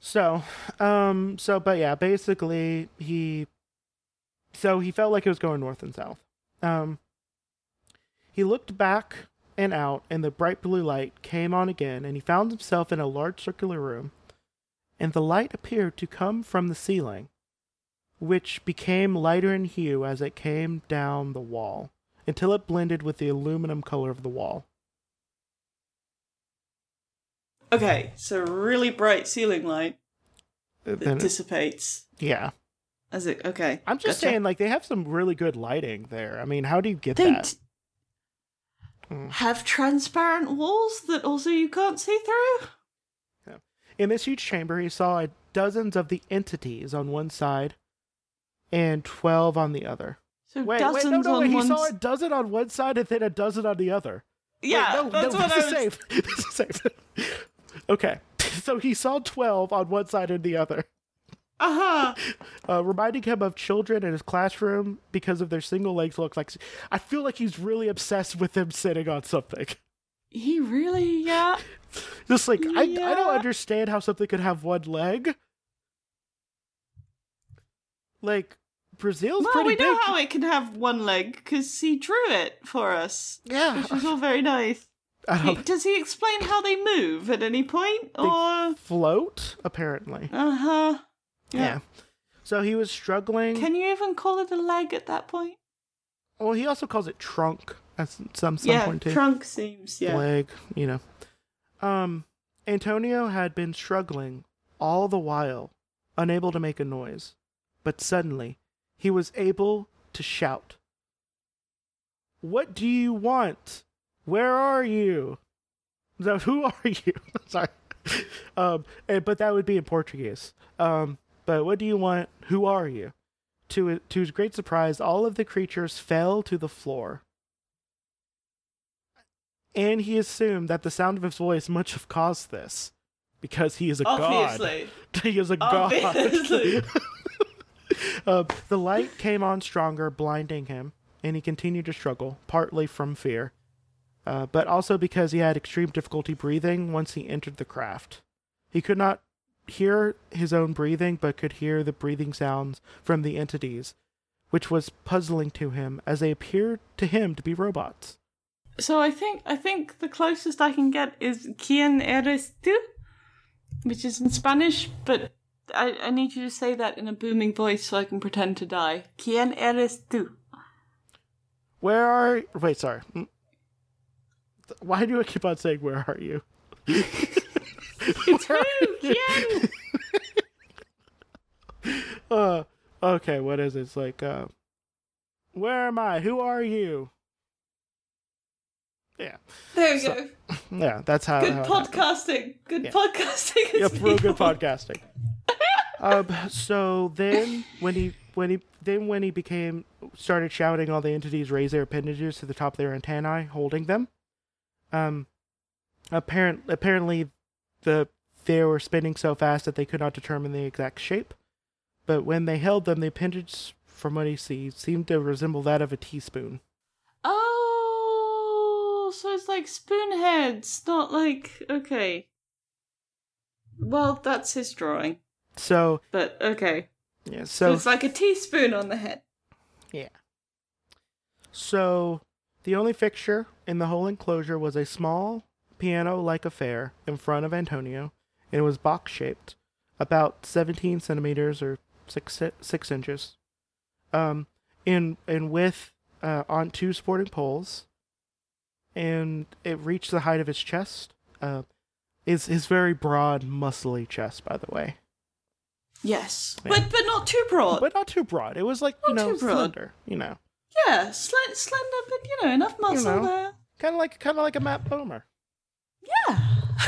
So, um, so, but yeah, basically, he, so he felt like it was going north and south. Um, he looked back and out, and the bright blue light came on again, and he found himself in a large circular room, and the light appeared to come from the ceiling, which became lighter in hue as it came down the wall, until it blended with the aluminum color of the wall. Okay, so really bright ceiling light uh, that Then- dissipates yeah, as it. Okay, I'm just gotcha. saying, like they have some really good lighting there. I mean, how do you get They that? d- have transparent walls that also you can't see through. In this huge chamber, he saw dozens of the entities on one side and 12 on the other. So Wait, dozens wait, no, no, on wait. He one saw a dozen on one side and then a dozen on the other. Wait, Yeah, no, that's no, what this I is was. safe. this is safe. okay, so he saw 12 on one side and the other, Uh huh. uh, reminding him of children in his classroom because of their single legs looks like. I feel like he's really obsessed with them sitting on something. He really, yeah. Just like, I, I don't understand how something could have one leg. Like, Brazil's Well, we know big. how it can have one leg because he drew it for us, yeah. which is all very nice. Does he explain how they move at any point? Or float, apparently. uh huh. Yeah. So he was struggling. Can you even call it a leg at that point? well, he also calls it trunk at some some, some yeah, point too. trunk seems yeah. Leg, you know. Um, Antonio had been struggling all the while, unable to make a noise, but suddenly he was able to shout. What do you want? Where are you? So who are you? Sorry. Um, and, but that would be in Portuguese. Um, but what do you want? Who are you? To to his great surprise, all of the creatures fell to the floor. And he assumed that the sound of his voice must have caused this, because he is a Obviously. god. he is a god. Uh, the light came on stronger, blinding him, and he continued to struggle, partly from fear, uh, but also because he had extreme difficulty breathing once he entered the craft. He could not hear his own breathing, but could hear the breathing sounds from the entities, which was puzzling to him as they appeared to him to be robots. So I think I think the closest I can get is "Quién eres tú," which is in Spanish, but I, I need you to say that in a booming voice so I can pretend to die. "Quién eres tú?" Where are wait, sorry. Mm. Why do I keep on saying where are you? It's? ¿Quién? uh okay, what is it? It's like uh where am I? Who are you? Yeah. There you So- go. Yeah, that's how Good how podcasting. Good Yeah. podcasting. is Yep, real good podcasting. um so then when he when he then when he became started shouting all the entities raise their appendages to the top of their antennae holding them um apparent apparently the they were spinning so fast that they could not determine the exact shape but when they held them the appendage from what he sees seemed to resemble that of a teaspoon Oh, so it's like spoon heads, not like okay. Well, that's his drawing, so but okay. yeah So so it's like a teaspoon on the head. Yeah. So, the only fixture in the whole enclosure was a small piano like affair in front of Antonio, and it was box shaped, about 17 centimeters or 6, six inches, um, in, in width uh, on two supporting poles, and it reached the height of his chest. Uh, his, his very broad, muscly chest, by the way. Yes, Yeah. but but not too broad. But not too broad. It was like, you know, slender, you know. yeah, sl- slender, but you know enough muscle know. there. Kind of like, kind of like a Matt Bomer. Yeah.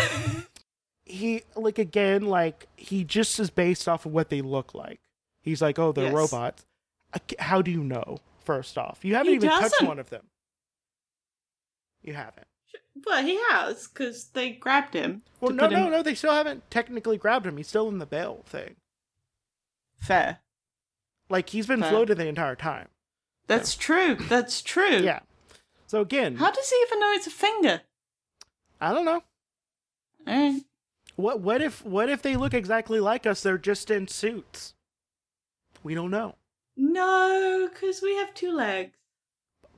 he like again like he just is based off of what they look like he's like oh they're Yes. robots how do you know first off you haven't He even touched doesn't. one of them you haven't well, he has because they grabbed him. well no no him- no they still haven't technically grabbed him he's still in the bail thing Fair. like he's been Fair. floated the entire time That's true. That's true. yeah so again How does he even know it's a finger? I don't know Alright. what what if what if they look exactly like us they're just in suits we don't know No, because we have two legs.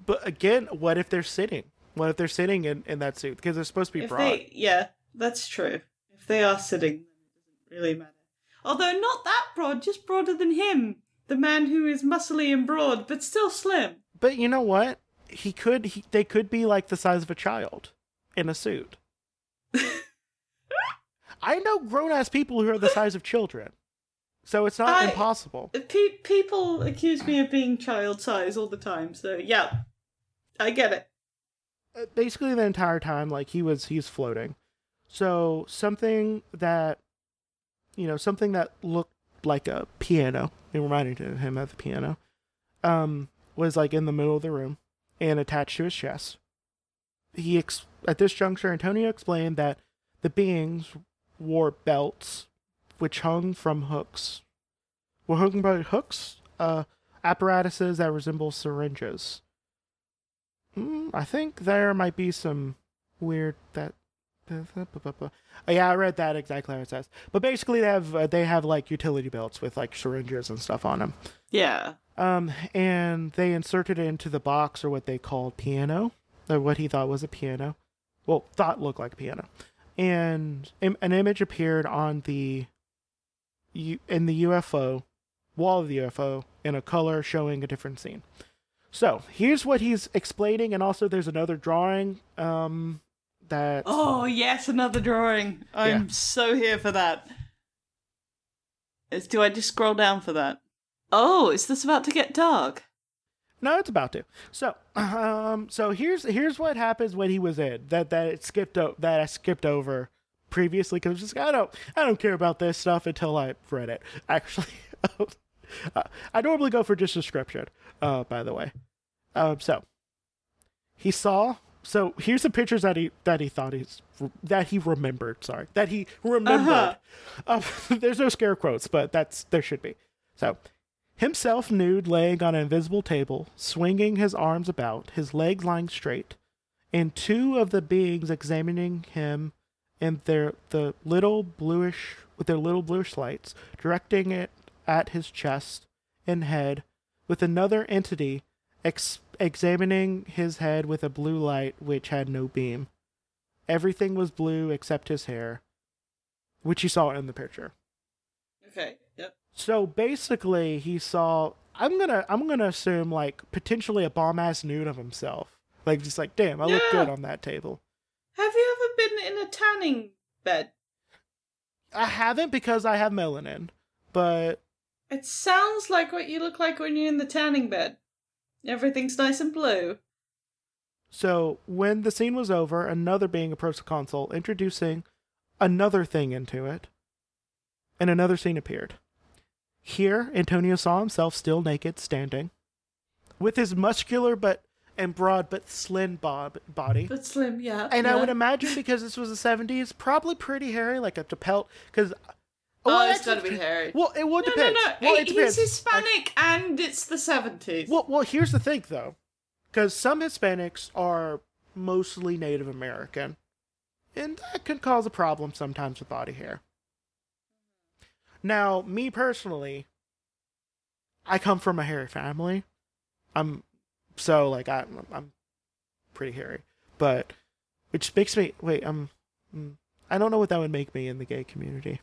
but again what if they're sitting what if they're sitting in, in that suit because they're supposed to be if broad they, yeah, that's true. If they are sitting, then it doesn't really matter. Although not that broad, just broader than him, the man who is muscly and broad, but still slim. But you know what? He could. He, they could be like the size of a child in a suit. I know grown ass people who are the size of children, so it's not I- impossible. Pe- people accuse me of being child size all the time, so yeah, I get it. uh, basically the entire time like he was he's floating. So something that you know, something that looked like a piano, it reminded him of the piano, um, was like in the middle of the room and attached to his chest. He ex- at this juncture, Antonio explained that the beings wore belts which hung from hooks. Were hung by hooks, uh, apparatuses that resemble syringes. Mm, I think there might be some weird that. Uh, yeah, I read that exactly how it says. But basically, they have uh, they have like utility belts with like syringes and stuff on them. Yeah. Um, and they inserted it into the box or what they called piano, or what he thought was a piano. Well, thought looked like a piano, and im- an image appeared on the U- in the UFO wall of the UFO in a color showing a different scene. So here's what he's explaining, and also there's another drawing. Um, that Oh yes, another drawing. I'm Yeah. so here for that. Is, do I just scroll down for that? Oh, is this about to get dark? No, it's about to. So, um, so here's here's what happens when he was in that that it skipped o- that I skipped over previously because just I don't I don't care about this stuff until I read it. Actually, I normally go for just description. Uh, by the way, um, so he saw. So here's the pictures that he that he thought he's that he remembered. Sorry, that he remembered. Uh, there's no scare quotes, but that's there should be. So himself nude laying on an invisible table, swinging his arms about, his legs lying straight, and two of the beings examining him and their the little bluish with their little bluish lights, directing it at his chest and head, with another entity ex- examining his head with a blue light which had no beam. Everything was blue except his hair, which you saw in the picture. Okay. So basically, he saw. I'm gonna. I'm gonna assume like potentially a bomb ass nude of himself. Like just like, damn, I look Yeah. good on that table. Have you ever been in a tanning bed? I haven't because I have melanin, but It sounds like what you look like when you're in the tanning bed. Everything's nice and blue. so when the scene was over, another being approached the console, introducing another thing into it, and another scene appeared. Here, Antonio saw himself still naked, standing, with his muscular but and broad but slim bob body. But slim, yeah. And I would imagine because this was the seventies, probably pretty hairy, like a pelt. Because Oh, it's gotta be hairy. Well, it would no, depend. no, no. Well, He- it depends. He's Hispanic and it's the 70s. Well, well, here's the thing though, because some Hispanics are mostly Native American, and that can cause a problem sometimes with body hair. Now, me personally, I come from a hairy family. I'm so like I, I'm pretty hairy, but which makes me wait. I'm mm, I don't know what that would make me in the gay community.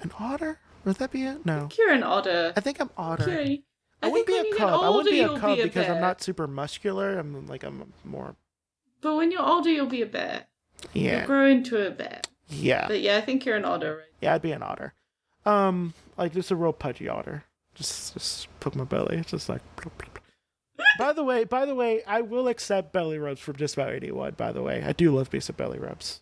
An otter? Would that be it? No, You're an otter. I think I'm otter. You're- I, wouldn't be a cub. I wouldn't be a cub be a because I'm not super muscular. I'm like I'm more But when you're older, you'll be a bear. yeah You'll grow into a bear. yeah But yeah, I think you're an otter, right? yeah. I'd be an otter. Um, like just a real pudgy otter. Just just poke my belly. It's just like. by the way, by the way, I will accept belly rubs from just about anyone. By the way, I do love some belly rubs.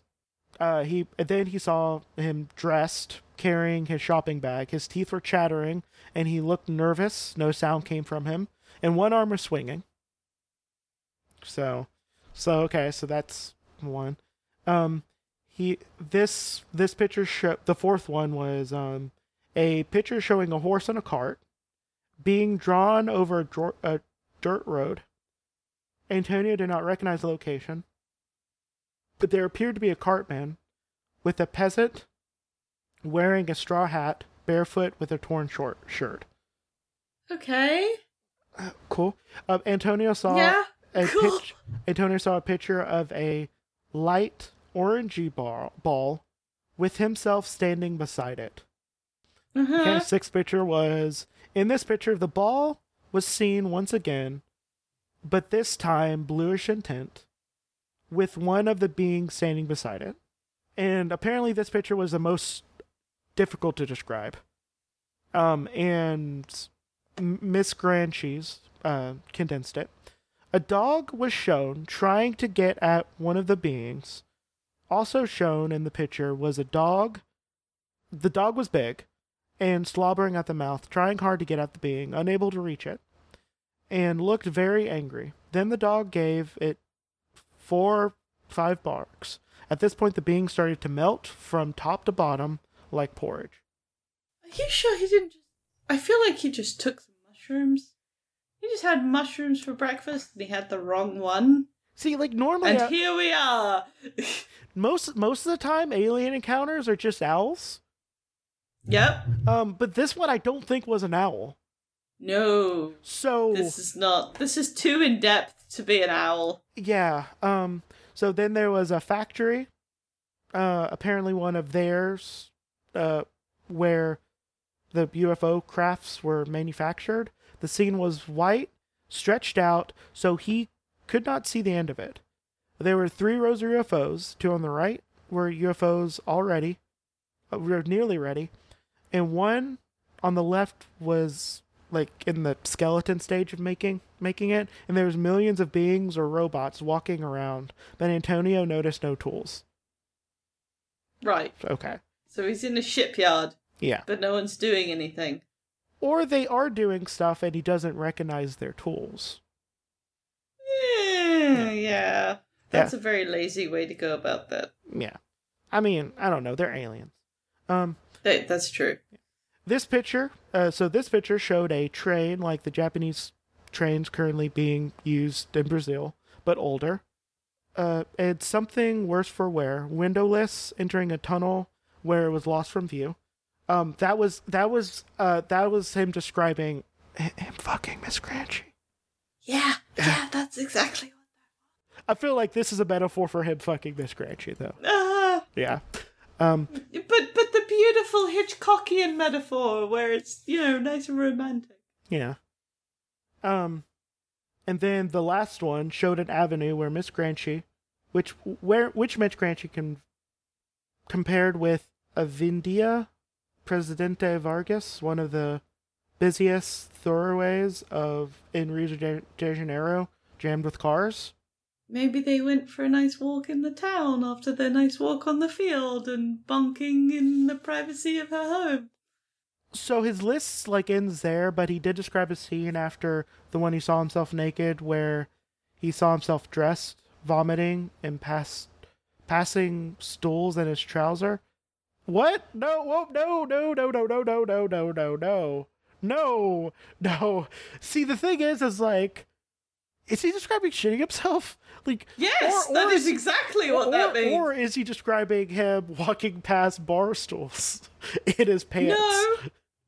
Uh, he and then he saw him dressed, carrying his shopping bag. His teeth were chattering, and he looked nervous. No sound came from him, and one arm was swinging. So, so okay, so that's one. Um, he this this picture show the fourth one was um a picture showing a horse and a cart being drawn over a, dro- a dirt road. Antonio did not recognize the location, but there appeared to be a cartman with a peasant wearing a straw hat, barefoot with a torn short shirt. Okay. Uh, cool. Um, Antonio saw yeah. a cool. Antonio saw a picture of a light orangey ball, ball with himself standing beside it. Uh-huh. Okay, sixth picture was in this picture the ball was seen once again, but this time bluish in tint, with one of the beings standing beside it. And apparently this picture was the most difficult to describe. Um, and Miss Grancheese uh, condensed it. A dog was shown trying to get at one of the beings. Also shown in the picture was a dog. The dog was big and slobbering at the mouth, trying hard to get at the being, unable to reach it, and looked very angry. Then the dog gave it four, five barks. At this point, the being started to melt from top to bottom like porridge. Are you sure he didn't just. I feel like he just took some mushrooms. He just had mushrooms for breakfast and he had the wrong one. See, like normally, And uh, here we are. most most of the time, alien encounters are just owls. yep. Um, but this one I don't think was an owl. No. So This is not. This is too in depth to be an owl. yeah. Um. So then there was a factory, uh, apparently one of theirs, uh, where the UFO crafts were manufactured. The scene was white, stretched out, so he could not see the end of it. There were three rows of UFOs. Two on the right were UFOs already, uh, were nearly ready, and one on the left was like in the skeleton stage of making making it and there was millions of beings or robots walking around but antonio noticed no tools Right. okay So he's in a shipyard, yeah but no one's doing anything. or they are doing stuff and he doesn't recognize their tools Yeah, yeah. That's a very lazy way to go about that. yeah. I mean i don't know. They're aliens. Um That- That's true. this picture uh, so this picture showed a train like the japanese trains currently being used in brazil but older. Uh, it's something worse for wear. Windowless entering a tunnel where it was lost from view. Um, that was that was uh, that was him describing him fucking miss Granchi. Yeah, yeah, that's exactly i feel like this is a metaphor for him fucking miss Granchi, though. Ah, yeah um, but but the beautiful Hitchcockian metaphor where it's you know nice and romantic. Yeah. Um, and then the last one showed an avenue where Miss Granchi, which where which Miss Granchi can compared with Avenida Presidente Vargas, one of the busiest thoroughways of in Rio de Janeiro, jammed with cars. Maybe they went for a nice walk in the town after their nice walk on the field and bunking in the privacy of her home. So his list like ends there, but he did describe a scene after the one he saw himself naked, where he saw himself dressed, vomiting, and pass, passing stools in his trouser. What? No! Whoa! No! No! No! No! No! No! No! No! No! No! No! No! See, the thing is, is like, is he describing shitting himself? Like, Yes, or- that or is exactly what or, that means. Or is he describing him walking past bar stools in his pants? No,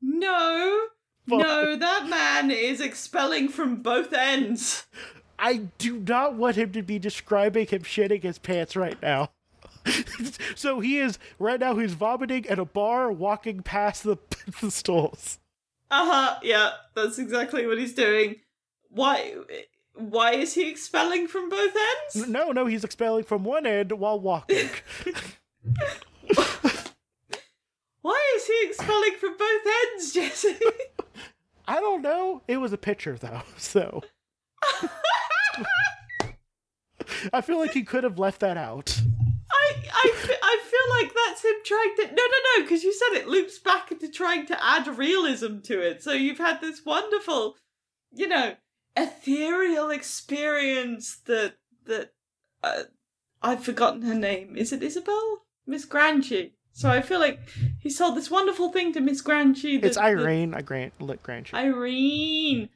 no, no, that man is expelling from both ends. I do not want him to be describing him shitting his pants right now. so he is right now. He's vomiting at a bar, walking past the the stools. Uh huh, yeah, that's exactly what he's doing. Why? Why is he expelling from both ends? No, no, he's expelling from one end while walking. Why is he expelling from both ends, Jesse? I don't know. It was a picture though, so I feel like he could have left that out. I, I, I feel like that's him trying to. No, no, no, because you said it loops back into trying to add realism to it. So you've had this wonderful, you know, ethereal experience that that uh, I've forgotten her name. Is it Isabel? Miss Granchi. So I feel like he's told this wonderful thing to Miss Granchi. that- It's that- Irene. I grant lit Granchi. Irene.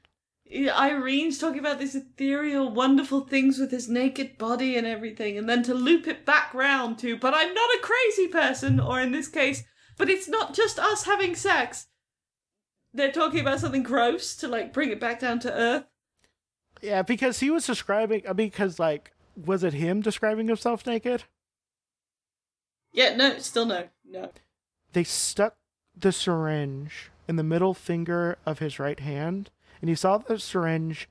Irene's talking about these ethereal, wonderful things with his naked body and everything, and then to loop it back round to, but I'm not a crazy person, or in this case, but it's not just us having sex. They're talking about something gross to like bring it back down to earth. Yeah, because he was describing. I mean, because like, was it him describing himself naked? Yeah, no, still no, no. They stuck the syringe in the middle finger of his right hand, and he saw the syringe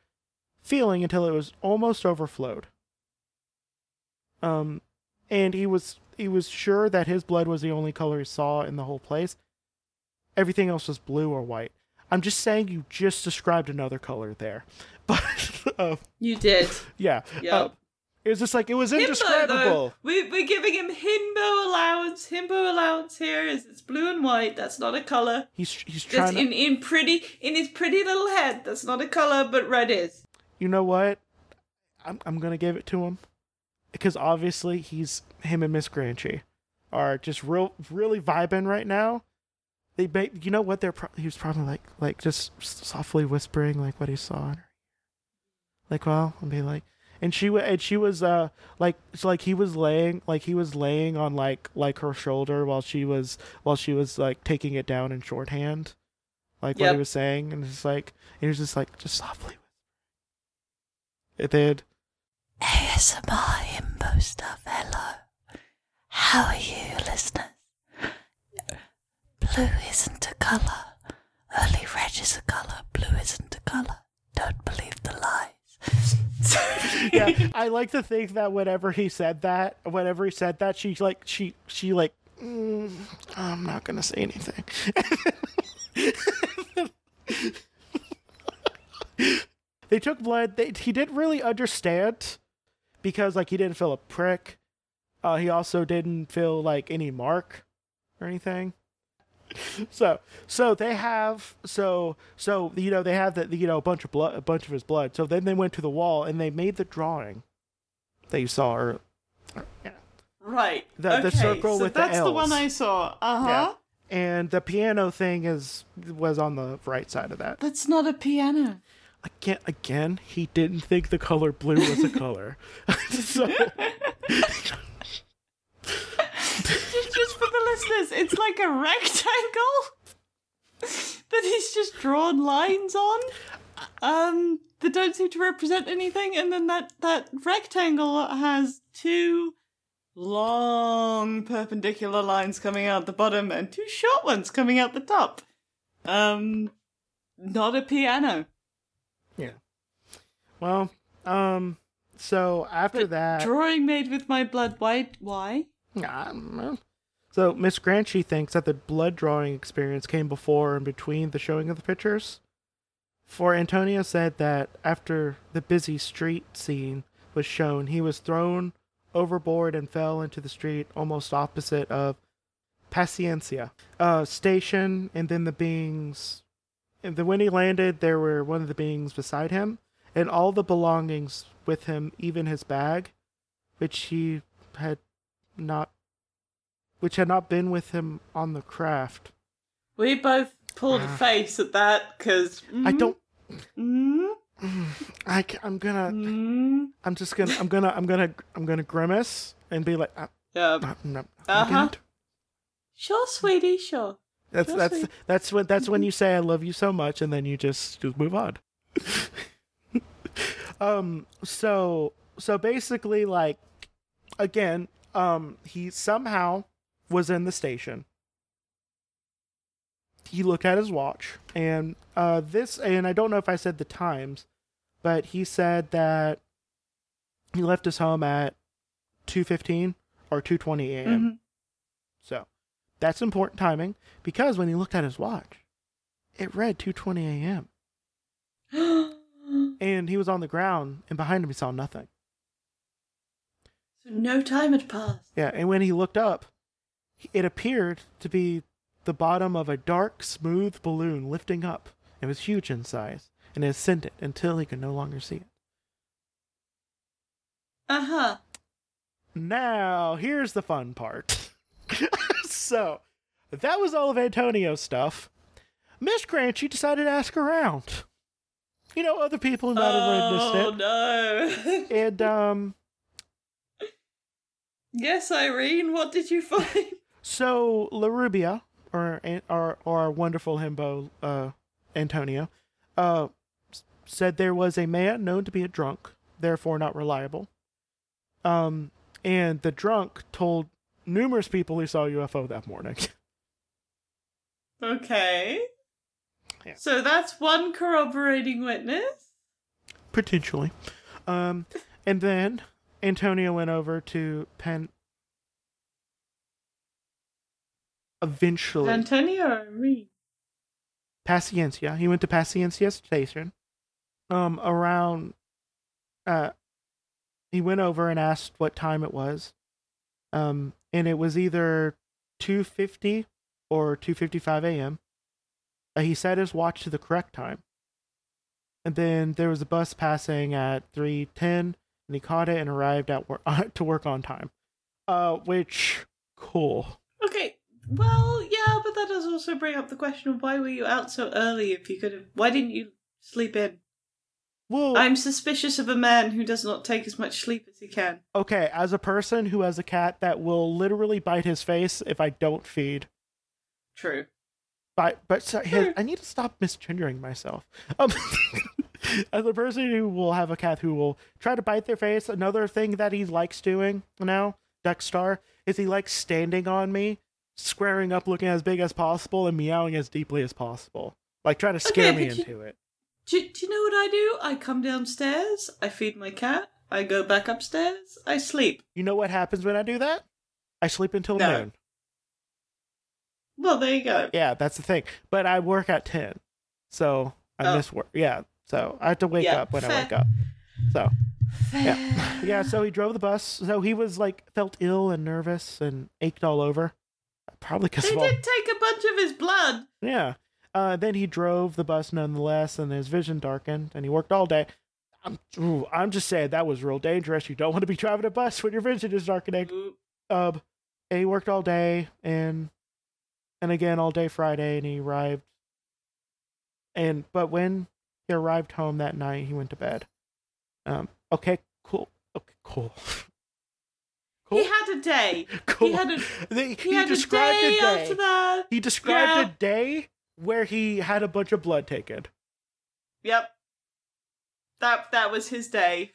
feeling until it was almost overflowed. Um, and he was he was sure that his blood was the only color he saw in the whole place. Everything else was blue or white. I'm just saying you just described another color there, but uh, You did. yeah. Yep. Uh, it was just like it was Himbo, indescribable. though. We, we're giving him himbo allowance. Himbo allowance here is it's blue and white. That's not a color. He's he's trying to. in, in pretty in his pretty little head. That's not a color, but red is. you know what? I'm I'm gonna give it to him because obviously he's him and Miss Granchi are just real really vibing right now. They make you know what they're pro- he was probably like like just softly whispering like what he saw in her like well and be like and she and she was uh like it's like he was laying like he was laying on like like her shoulder while she was while she was like taking it down in shorthand like what he was saying and it's like he was just like just softly it did ASMR himbo stuff. Hello. How are you, listeners? Blue isn't a colour. Only red is a colour. Blue isn't a colour. Don't believe the lies. yeah, I like to think that whenever he said that, whenever he said that, she like she she like mm, I'm not gonna say anything. they took blood. They, he didn't really understand because like he didn't feel a prick. Uh, he also didn't feel like any mark or anything. So so they have so so you know they have the you know a bunch of blood a bunch of his blood. So then they went to the wall and they made the drawing that you saw earlier. Yeah. Right. The- the circle so with the that's the Ls. one I saw. Uh huh. Yeah. And the piano thing is was on the right side of that. That's not a piano. Again, again, he didn't think the color blue was a color. so just, for the listeners, it's like a rectangle that he's just drawn lines on. Um, that don't seem to represent anything, and then that that rectangle has two long perpendicular lines coming out the bottom and two short ones coming out the top. Um, not a piano. yeah. Well, um, so after that, Drawing made with my blood. Why? Why? I don't know. So Miss Granchi thinks that the blood drawing experience came before and between the showing of the pictures. For Antonio said that after the busy street scene was shown, he was thrown overboard and fell into the street almost opposite of Paciencia uh, station, and then the beings. And then when he landed, there were one of the beings beside him, and all the belongings with him, even his bag, which he had not which had not been with him on the craft. We both pulled a Ah. face at that because I don't Mm, I am gonna mm, I'm just gonna I'm gonna I'm gonna I'm gonna grimace and be like uh, yeah. uh, no, Uh-huh. Sure, sweetie, sure. That's Sure, that's sweet. that's when that's when you say I love you so much and then you just just move on. um so so basically like again um he somehow was in the station he looked at his watch and uh this and i don't know if i said the times but he said that he left his home at 2.15 or 2.20 a.m Mhm. so that's important timing because when he looked at his watch it read 2.20 a.m and he was on the ground and behind him he saw nothing so no time had passed. Yeah, and when he looked up, it appeared to be the bottom of a dark, smooth balloon lifting up. It was huge in size, and it ascended until he could no longer see it. Uh huh. Now, here's the fun part. so, that was all of Antonio's stuff. Miss Granchi decided to ask around. You know, other people who might have witnessed Oh no. And, um, yes, Irene. What did you find? So La Rubia, or or or our wonderful himbo, uh, Antonio, uh, said there was a man known to be a drunk, therefore not reliable. Um, and the drunk told numerous people he saw a UFO that morning. Okay. Yeah. So that's one corroborating witness. Potentially. Um, and then Antonio went over to Pen. Eventually, Antonio or Irene? Paciencia. He went to Paciencia Station. Um, around uh, he went over and asked what time it was, um, and it was either two fifty or two fifty five a.m. Uh, he set his watch to the correct time, and then there was a bus passing at three ten, and he caught it and arrived at work to work on time. Uh, which cool. Okay. Well, yeah, but that does also bring up the question of why were you out so early if you could have. Why didn't you sleep in? Well, I'm suspicious of a man who does not take as much sleep as he can. okay, as a person who has a cat that will literally bite his face if I don't feed. True. But but so. I need to stop misgendering myself. Um, as a person who will have a cat who will try to bite their face, another thing that he likes doing now, Duckstar, is he likes standing on me, squaring up, looking as big as possible, and meowing as deeply as possible, like trying to scare Okay, me but you- into it. Do, do you know what I do? I come downstairs, I feed my cat, I go back upstairs, I sleep. You know what happens when I do that? I sleep until No. noon. Well, there you go. Yeah, that's the thing. But I work at ten, so I Oh. miss work. Yeah, so I have to wake Yeah, up when I wake up. So yeah, yeah. So he drove the bus. So he was like felt ill and nervous and ached all over, probably because They of all. did take a bunch of his blood. Yeah. Uh, then he drove the bus nonetheless, and his vision darkened, and he worked all day. I'm, ooh, I'm just saying that was real dangerous. You don't want to be driving a bus when your vision is darkening. Um, and he worked all day and and again all day Friday, and he arrived. And but when he arrived home that night, he went to bed. Um. Okay. Cool. Okay. Cool. cool. He had a day. cool. He had a They- he, had a described day a day. after that. He described Yeah. a day where he had a bunch of blood taken. Yep. That that was his day.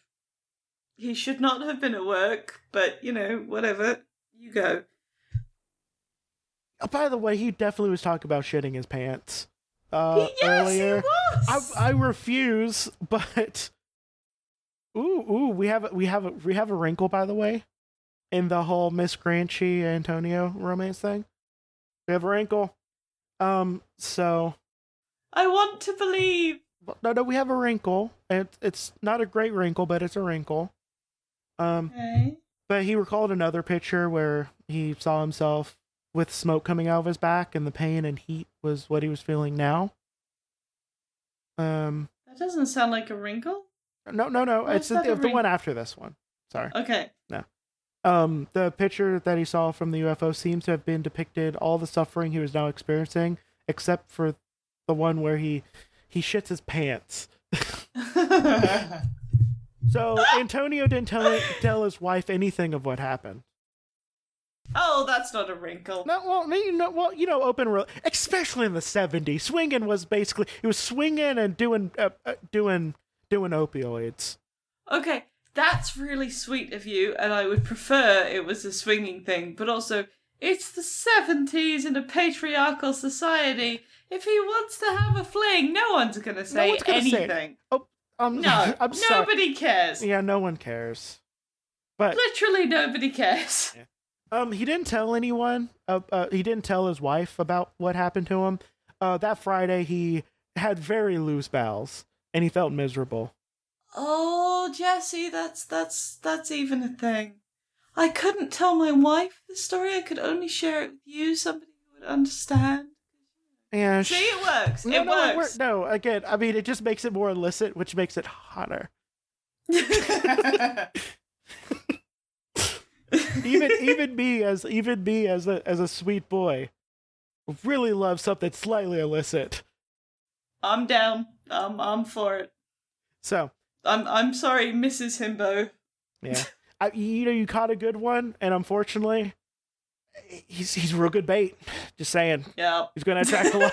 He should not have been at work, but you know, whatever. You go. Oh, by the way, he definitely was talking about shitting his pants uh, yes, earlier. he I, was. I refuse, but ooh, ooh, we have a, we have a, we have a wrinkle by the way, in the whole Miss Granchi Antonio romance thing. We have a wrinkle. Um, so I want to believe. no, no, we have a wrinkle. It, it's not a great wrinkle, but it's a wrinkle. Um, Okay. but he recalled another picture where he saw himself with smoke coming out of his back, and the pain and heat was what he was feeling now. Um, That doesn't sound like a wrinkle. no, no, no, it's it's the, the one after this one. Sorry. Okay. Um, the picture that he saw from the UFO seems to have been depicted all the suffering he was now experiencing, except for the one where he he shits his pants. So Antonio didn't tell tell his wife anything of what happened. oh, that's not a wrinkle. No, well, you know, well, you know, open, re- especially in the '70s, swinging was basically he was swinging and doing uh, uh, doing doing opioids. Okay, that's really sweet of you, and I would prefer it was a swinging thing, but also, it's the 70s in a patriarchal society. If he wants to have a fling, no one's gonna say one's gonna say it. anything. Um, No, I'm sorry. nobody cares. Yeah, no one cares. But Literally nobody cares. um, he didn't tell anyone. Uh, uh, he didn't tell his wife about what happened to him. Uh, that Friday he had very loose bowels and he felt miserable. Oh, Jesse, that's that's that's even a thing. I couldn't tell my wife the story. I could only share it with you, somebody who would understand. Yeah. See, it works. no, it no, it works. no, again, I mean, it just makes it more illicit, which makes it hotter. even even me as even me as a as a sweet boy really love something slightly illicit. I'm down. I'm I'm for it. So I'm I'm sorry, Mrs. Himbo. yeah, I, you know you caught a good one, and unfortunately, he's he's real good bait. Just saying, Yeah. he's going to attract a lot.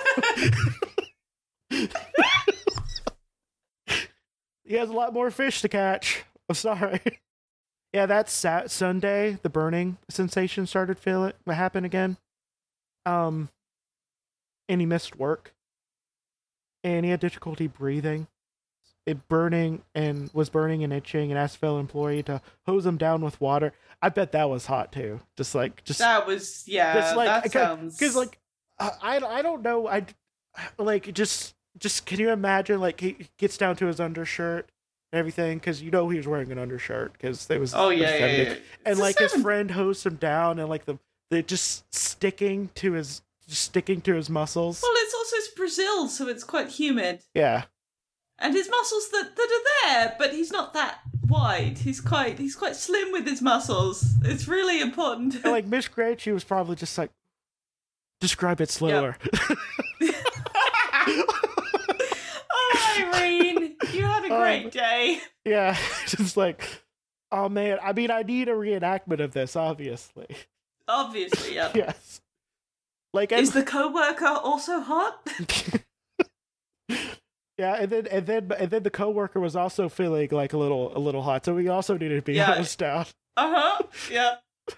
he has a lot more fish to catch. I'm sorry. Yeah, that's sat- Sunday. The burning sensation started feel it happen again. Um, and he missed work, and he had difficulty breathing. It burning and was burning and itching, and asked fellow employee to hose him down with water. I bet that was hot too. Just like just That was yeah. just like that because sounds like I I don't know I like just just can you imagine like he gets down to his undershirt and everything because you know he was wearing an undershirt because there was Oh yeah, yeah, yeah. and It's like his seven- friend hosed him down and like the the just sticking to his just sticking to his muscles. Well, it's also Brazil, so it's quite humid, yeah, and his muscles that that are there, but he's not that wide. He's quite he's quite slim with his muscles. It's really important. and like Miss Granchi was probably just like describe it slower. oh, Irene, you had a great Um, day. yeah, just like oh man, I mean, I need a reenactment of this, obviously. Obviously, yeah. yes, like and Is the co-worker also hot? Yeah, and then and then and then the coworker was also feeling like a little a little hot, so we also needed to be Yeah. hosed down. Uh huh. Yeah.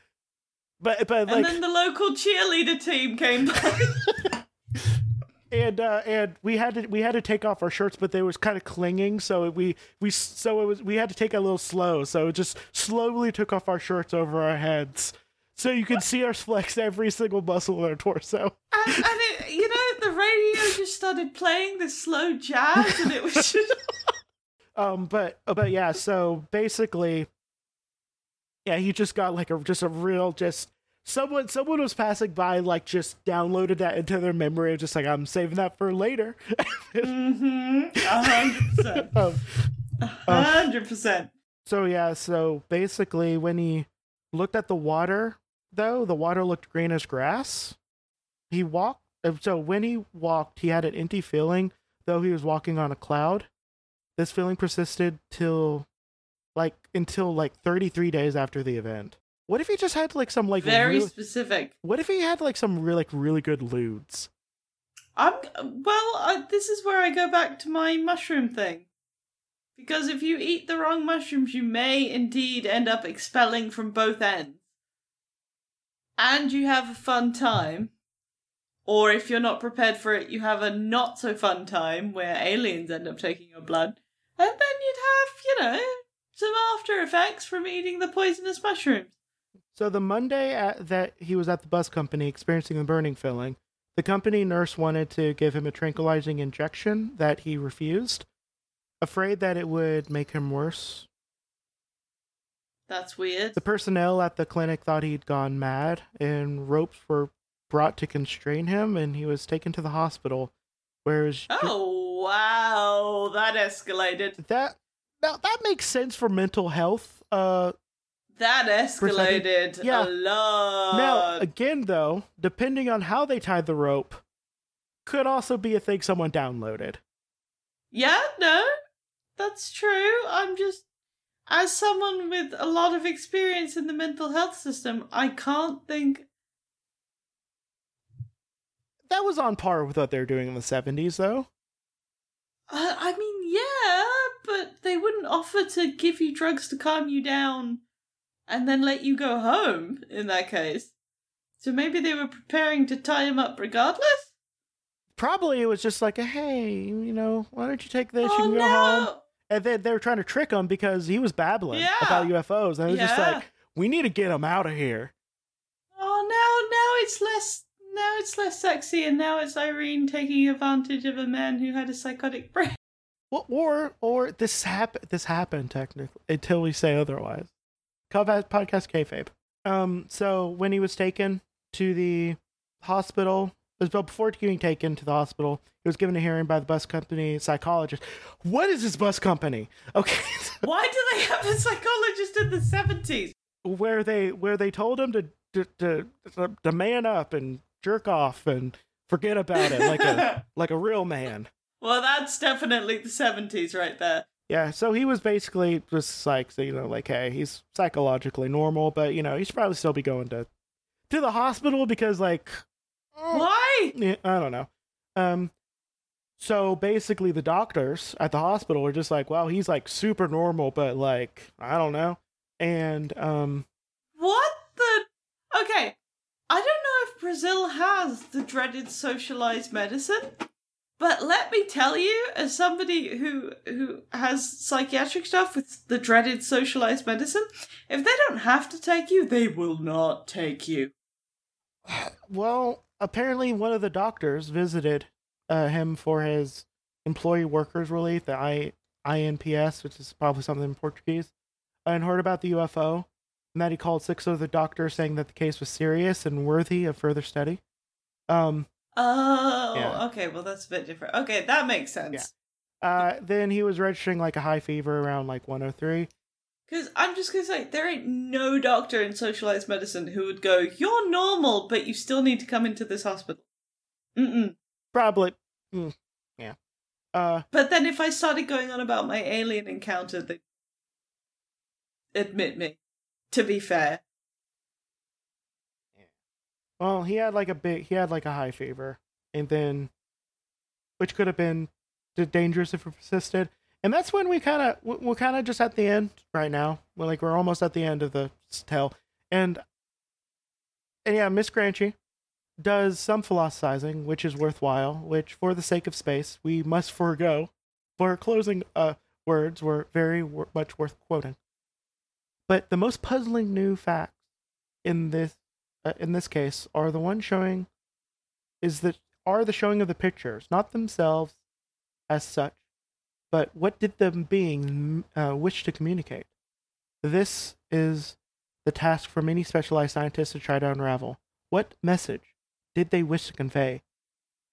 But but like, And then the local cheerleader team came by. and uh and we had to we had to take off our shirts, but they was kind of clinging, so we we so it was we had to take it a little slow, so it just slowly took off our shirts over our heads, so you could see us flex every single muscle in our torso. and, and it, you know, the radio just started playing this slow jazz, and it was just. Um, but but yeah, so basically, yeah, he just got like a just a real just someone someone was passing by like just downloaded that into their memory, just like I'm saving that for later. Mm-hmm. A hundred percent. um, A hundred percent. so yeah, so basically, when he looked at the water, though the water looked green as grass, he walked. uh, So when he walked, he had an empty feeling, though he was walking on a cloud. This feeling persisted till, like, until like 33 days after the event. What if he just had like some like Very real- specific. What if he had like some real like really good lewds? I'm well. I, this is where I go back to my mushroom thing, because if you eat the wrong mushrooms, you may indeed end up expelling from both ends, and you have a fun time. Or if you're not prepared for it, you have a not so fun time where aliens end up taking your blood, and then you'd have, you know, some after effects from eating the poisonous mushrooms. So the Monday at, that he was at the bus company experiencing the burning feeling, the company nurse wanted to give him a tranquilizing injection that he refused, afraid that it would make him worse. That's weird. The personnel at the clinic thought he'd gone mad, and ropes were brought to constrain him, and he was taken to the hospital, where his Oh wow, that escalated. that now that makes sense for mental health. Uh, That escalated Yeah. a lot. Now, again, though, depending on how they tied the rope, could also be a thing someone downloaded. yeah, no, that's true. I'm just, as someone with a lot of experience in the mental health system, I can't think. That was on par with what they were doing in the 70s, though. Uh, I mean, yeah, but they wouldn't offer to give you drugs to calm you down and then let you go home in that case. So maybe they were preparing to tie him up regardless? Probably it was just like, a, hey, you know, why don't you take this? oh you can go no! home. And then they were trying to trick him because he was babbling Yeah. about UFOs. And it was just like, we need to get him out of here. Oh no, now it's less now it's less sexy and now it's Irene taking advantage of a man who had a psychotic brain. Well, or or this hap- This happened technically until we say otherwise. Combat podcast kayfabe. Um. So when he was taken to the hospital, but before being taken to the hospital, he was given a hearing by the bus company psychologist. What is this bus company? Okay, Why do they have a psychologist in the seventies? where they where they told him to to to, to man up and jerk off and forget about it like a like a real man. well, that's definitely the seventies right there. Yeah, so he was basically just like, you know, like, hey, he's psychologically normal, but you know, he should probably still be going to to the hospital because, like, Why? yeah, I don't know. Um, so basically, the doctors at the hospital are just like, well, he's like super normal, but like, I don't know. And um, What the Okay. I don't know if Brazil has the dreaded socialized medicine. But let me tell you, as somebody who who has psychiatric stuff with the dreaded socialized medicine, if they don't have to take you, they will not take you. well, apparently, one of the doctors visited uh, him for his employee workers relief, the I INPS, which is probably something in Portuguese, and heard about the UFO, and that he called six other doctors saying that the case was serious and worthy of further study. Um, Oh, Yeah. okay. Well, that's a bit different. Okay, that makes sense. uh, then he was registering like a high fever around like 103. Because I'm just gonna say, there ain't no doctor in socialized medicine who would go, "You're normal, but you still need to come into this hospital." Mm-mm. Probably, mm, yeah. Uh, But then if I started going on about my alien encounter, they admit me. To be fair, Yeah. well, he had like a big, he had like a high fever, and then, which could have been dangerous if it persisted. And that's when we kind of, we're kind of just at the end right now. We're like, we're almost at the end of the tale, and, and yeah, Miss Granchi does some philosophizing, which is worthwhile. Which, for the sake of space, we must forego. For closing uh, words were very wor- much worth quoting. But the most puzzling new facts in this uh, in this case are the one showing is that are the showing of the pictures, not themselves as such, but what did the being uh, wish to communicate? This is the task for many specialized scientists to try to unravel. What message did they wish to convey?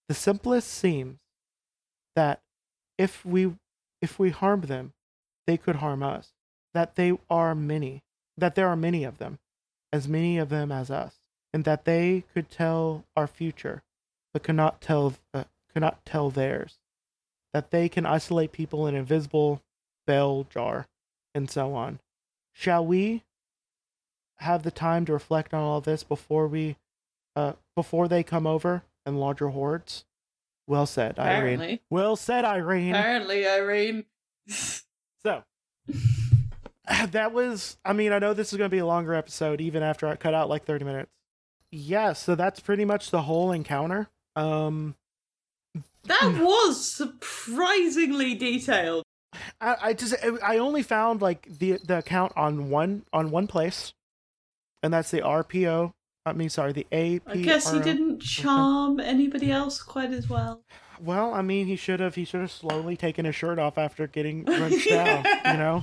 The simplest seems that if we if we harm them, they could harm us. That they are many, that there are many of them, as many of them as us, and that they could tell our future, but cannot tell uh, cannot tell theirs. That they can isolate people in an invisible bell jar, and so on. Shall we have the time to reflect on all this before we, uh, before they come over in larger hordes? Well said, Irene. apparently, Well said, Irene. apparently, Irene. So that was I mean, I know this is gonna be a longer episode even after I cut out like thirty minutes. Yeah, so that's pretty much the whole encounter. Um that mm. was surprisingly detailed. I, I just I only found like the the account on one on one place. And that's the RPO. I mean sorry, the APRO. I guess he didn't charm anybody else quite as well. Well, I mean he should have he should have slowly taken his shirt off after getting wrenched down, you know?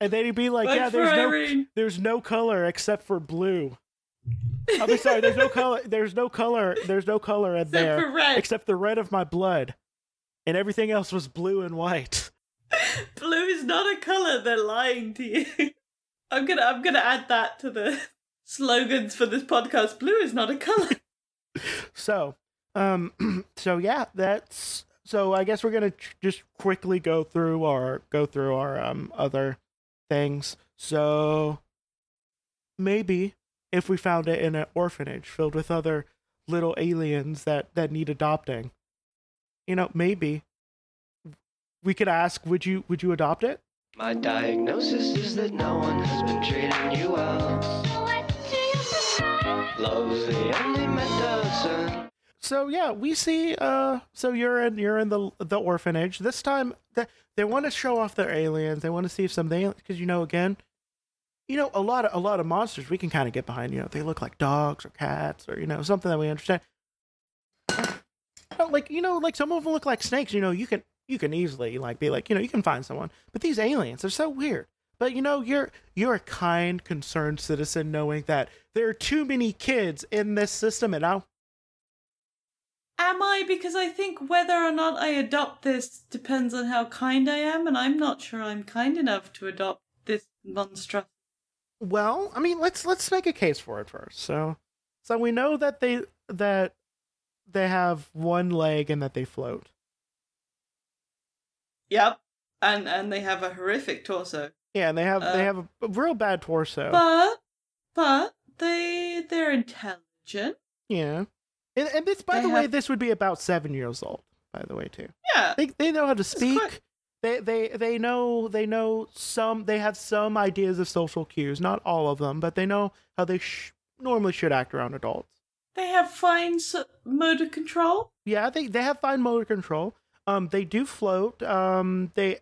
And then he'd be like, Like Yeah, there's no Irene. there's no color except for blue. I'm sorry, there's no color there's no color there's no color in Except there except the red of my blood. And everything else was blue and white. Blue is not a color. They're lying to you. I'm gonna I'm gonna add that to the slogans for this podcast. Blue is not a color. So, um so yeah, that's so I guess we're going to tr- just quickly go through our go through our um other things. So maybe if we found it in an orphanage filled with other little aliens that that need adopting, you know, maybe we could ask, would you would you adopt it? My diagnosis is that no one has been treating you well. Love's the only medicine. So yeah, we see. Uh, so you're in you're in the the orphanage. This time, they they want to show off their aliens. They want to see if some they because you know again, you know a lot of a lot of monsters we can kind of get behind. You know they look like dogs or cats or you know something that we understand. Like you know, like some of them look like snakes. You know, you can you can easily like be like you know you can find someone. But these aliens are so weird. But you know you're you're a kind, concerned citizen, knowing that there are too many kids in this system, and now Am I? Because I think whether or not I adopt this depends on how kind I am, and I'm not sure I'm kind enough to adopt this monstrosity. Well, I mean, let's let's make a case for it first. So, so we know that they that they have one leg and that they float. Yep. And and they have a horrific torso. Yeah, and they have Uh, they have a, a real bad torso. But but they they're intelligent. yeah, and, and this, by They the way, this would be about seven years old. By the way, too, Yeah. they they know how to speak. quite- They they they know they know some. They have some ideas of social cues. Not all of them, but they know how they sh- normally should act around adults. They have fine motor control. Yeah, they they have fine motor control. Um, they do float. Um, they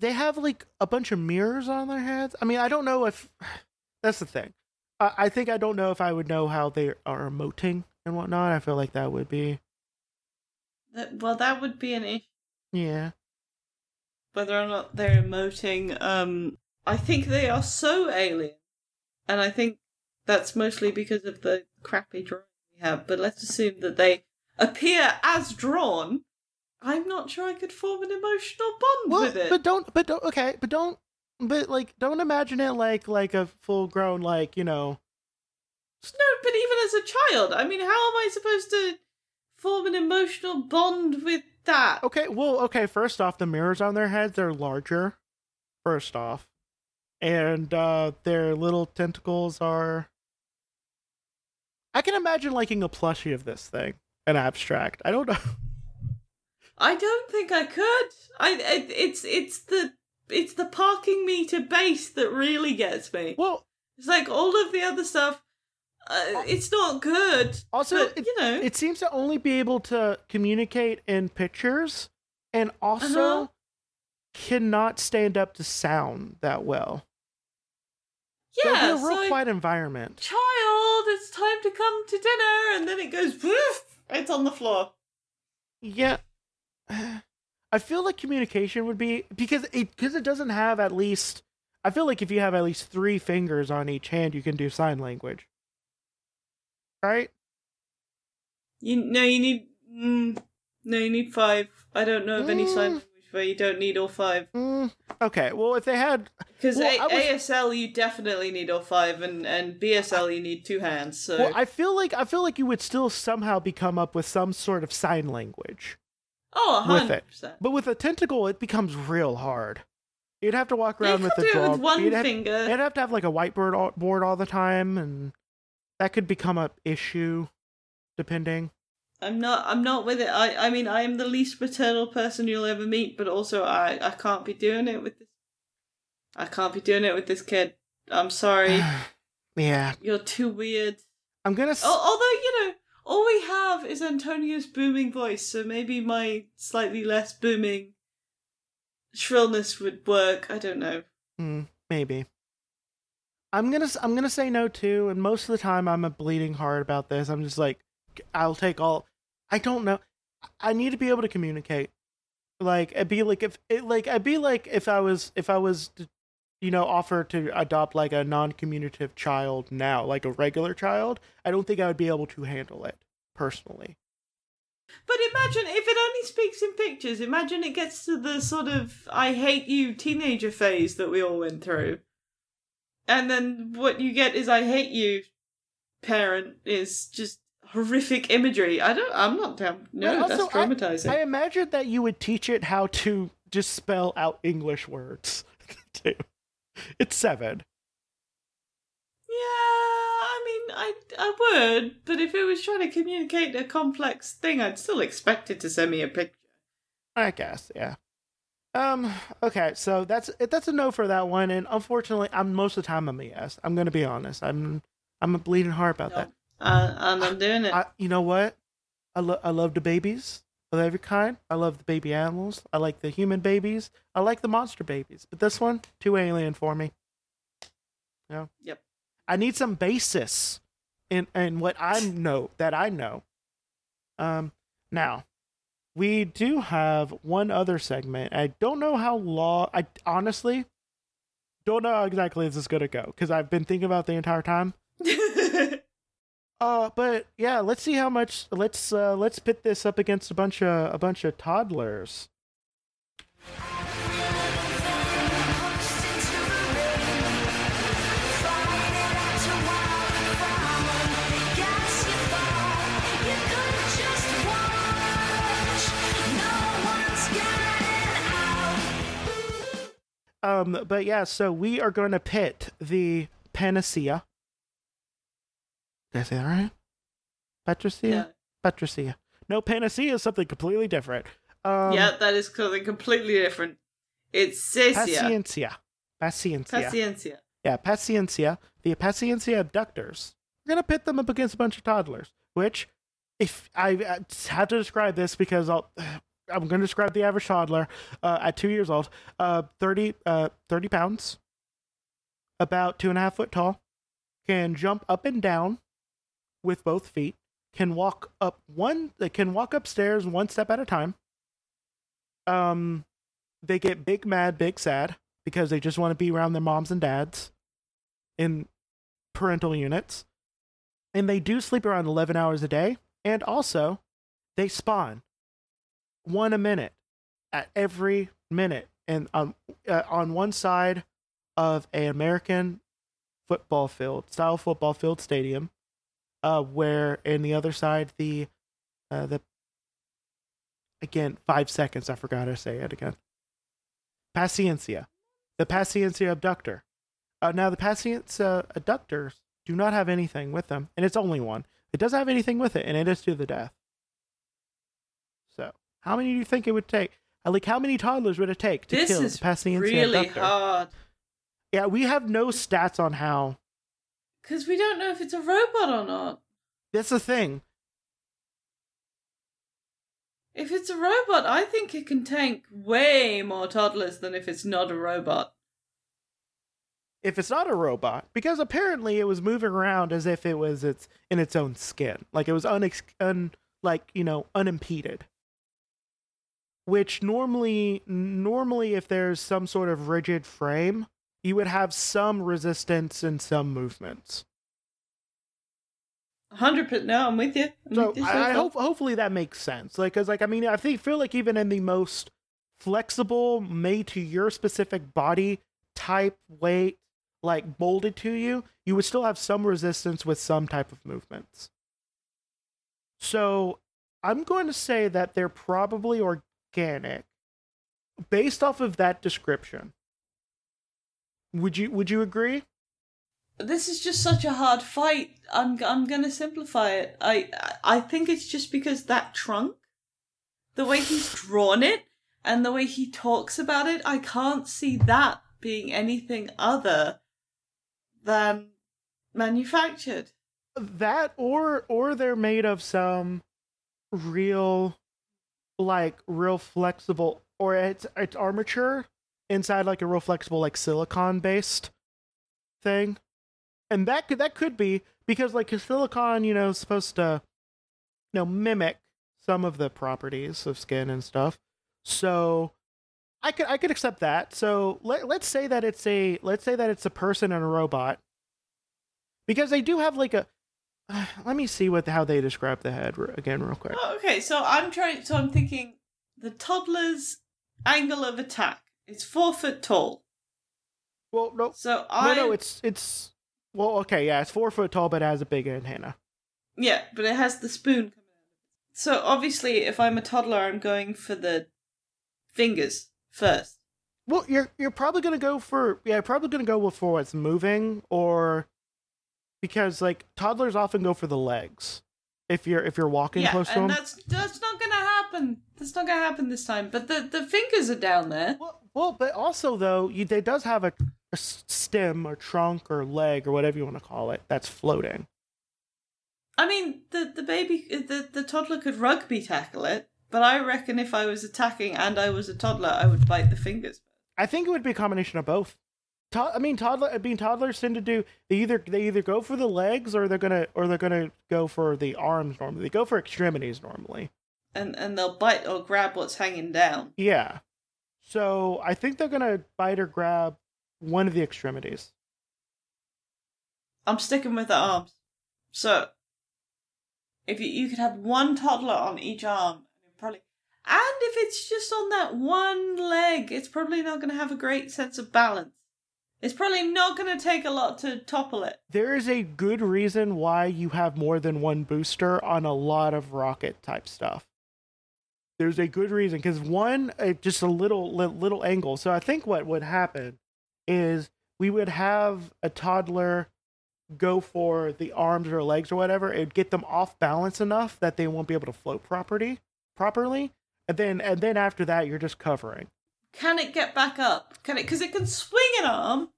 they have like a bunch of mirrors on their heads. I mean, I don't know if that's the thing. I, I think I don't know if I would know how they are emoting and whatnot. I feel like that would be That, well, that would be an issue. yeah. Whether or not they're emoting. Um, I think they are so alien, and I think that's mostly because of the crappy drawing we have. But let's assume that they appear as drawn. I'm not sure I could form an emotional bond Well, with it. but don't, but don't. Okay, but don't, but like, don't imagine it like like a full grown like you know. No, but even as a child, I mean, how am I supposed to form an emotional bond with that? Okay, well, okay. First off, the mirrors on their heads they're larger. First off, and uh their little tentacles are. I can imagine liking a plushie of this thing, an abstract. I don't know. I don't think I could. I it, it's it's the it's the parking meter base that really gets me. Well, It's like all of the other stuff. Uh, it's not good. also, but, it, you know, it seems to only be able to communicate in pictures, and also Uh-huh. cannot stand up to sound that well. Yeah. be a real so quiet environment. child, it's time to come to dinner, and then it goes woof. It's on the floor. Yeah. I feel like communication would be because it because it doesn't have at least I feel like if you have at least 3 fingers on each hand you can do sign language. Right? You no, you need mm, no, you need five. I don't know of any sign Mm. language where you don't need all five. Mm, okay. Well, if they had Because Well, I was- ASL you definitely need all five, and and BSL you need two hands. So well, I feel like I feel like you would still somehow be come up with some sort of sign language. oh, a with it. percent. But with a tentacle it becomes real hard. You'd have to walk around with do the it with one you'd have, finger. You'd have to have like a whiteboard all, board all the time and that could become a issue depending. I'm not. I'm not with it. I. I mean, I am the least maternal person you'll ever meet, but also I. I can't be doing it with this. I can't be doing it with this kid. I'm sorry. yeah. You're too weird. I'm gonna. S- Although you know, all we have is Antonio's booming voice, so maybe my slightly less booming shrillness would work. I don't know. Hmm, maybe. I'm gonna. I'm gonna say no too. And most of the time, I'm a bleeding heart about this. I'm just like, I'll take all. I don't know. I need to be able to communicate. Like it'd be like if it like I'd be like if I was if I was you know offered to adopt like a non-communicative child now like a regular child I don't think I would be able to handle it personally. But imagine if it only speaks in pictures. Imagine it gets to the sort of I hate you teenager phase that we all went through. And then what you get is I hate you parent is just horrific imagery. I don't I'm not down no, But that's also, I- traumatizing. I imagine that you would teach it how to just spell out English words too. It's seven. Yeah, I mean, I I would, but if it was trying to communicate a complex thing, I'd still expect it to send me a picture. I guess, yeah. Um. Okay, so that's that's a no for that one, and unfortunately, I'm most of the time I'm a yes. I'm gonna be honest. I'm I'm a bleeding heart about that. Uh, and I'm doing it. I, you know what? I love I love the babies of every kind. I love the baby animals. I like the human babies. I like the monster babies. But this one, too alien for me. No. Yep. I need some basis in in what I know that I know. Um. Now, we do have one other segment. I don't know how long. I honestly don't know how exactly this is gonna go because I've been thinking about it the entire time. Uh, but yeah, let's see how much. Let's uh, let's pit this up against a bunch of a bunch of toddlers. Um, but yeah, so we are going to pit the panacea. Did I say that right? Patricia. yeah. Patricia. No, panacea is something completely different. Um, yeah, that is something completely different. It's Cecia. Paciencia. Paciencia. Paciencia. Yeah, Paciencia. The Paciencia abductors. We're going to pit them up against a bunch of toddlers, which, if I uh, have to describe this because I'll. I'm going to describe the average toddler uh, at two years old. Uh, 30, uh, 30 pounds, about two and a half foot tall, can jump up and down with both feet, can walk up one, uh, can walk upstairs one step at a time. Um, they get big mad, big sad because they just want to be around their moms and dads in parental units. And they do sleep around 11 hours a day. And also, they spawn one a minute at every minute. And on, uh, on one side of a American football field, style football field stadium, uh, where in the other side, the, uh, the, again, five seconds, I forgot to say it again. Paciencia, the Paciencia abductor. Uh, now, the Paciencia abductors do not have anything with them, and it's only one. It doesn't have anything with it, and it is to the death. So, how many do you think it would take? Uh, Like, how many toddlers would it take to This kill is Paciencia really abductor? hard Yeah, we have no stats on how. because we don't know if it's a robot or not. That's the thing. If it's a robot, I think it can tank way more toddlers than if it's not a robot. If it's not a robot, because apparently it was moving around as if it was its in its own skin, like it was unex- un like you know unimpeded. Which normally, normally, if there's some sort of rigid frame, you would have some resistance and some movements. Hundred percent. No, I'm with you. I'm So with you I, I hope hopefully that makes sense. Like, cause like I mean, I think feel like even in the most flexible, made to your specific body type, weight, like molded to you, you would still have some resistance with some type of movements. So I'm going to say that they're probably organic, based off of that description. Would you Would you agree? this is just such a hard fight. I'm I'm gonna simplify it. I I think it's just because that trunk, the way he's drawn it, and the way he talks about it, I can't see that being anything other than manufactured. that or or they're made of some real like real flexible or it's it's armature inside like a real flexible like silicon based thing. And that could that could be because like 'cause silicon you know is supposed to you know mimic some of the properties of skin and stuff. So i could i could accept that. So let, let's say that it's a let's say that it's a person and a robot. Because they do have like a let me see what how they describe the head again real quick Oh, okay, so I'm trying. So I'm thinking the toddler's angle of attack is four foot tall. well no So I no no it's it's well okay yeah it's four foot tall but it has a big antenna Yeah, but it has the spoon. So obviously, if I'm a toddler, I'm going for the fingers first. Well, you're you're probably gonna go for yeah, probably gonna go for what's moving or because like toddlers often go for the legs if you're if you're walking yeah, close to and them. that's that's not gonna happen. That's not gonna happen this time. But the the fingers are down there. Well, well, but also though, you, it does have a stem or trunk or leg or whatever you want to call it that's floating. I mean, the the baby, the the toddler could rugby tackle it. But I reckon if I was attacking and I was a toddler, I would bite the fingers. I think it would be a combination of both. To- I mean, toddler. I mean, toddlers tend to do they either they either go for the legs or they're gonna or they're gonna go for the arms normally. They go for extremities normally. And and they'll bite or grab what's hanging down. Yeah. So I think they're gonna bite or grab one of the extremities. I'm sticking with the arms. So, if you, you could have one toddler on each arm, probably, and if it's just on that one leg, it's probably not going to have a great sense of balance. It's probably not going to take a lot to topple it. There is a good reason why you have more than one booster on a lot of rocket type stuff. There's a good reason because one, uh, just a little li- little angle. So I think what would happen is we would have a toddler go for the arms or legs or whatever. It'd get them off balance enough that they won't be able to float properly, properly, and then and then after that you're just covering. Can it get back up? Can it? Because it can swing an arm.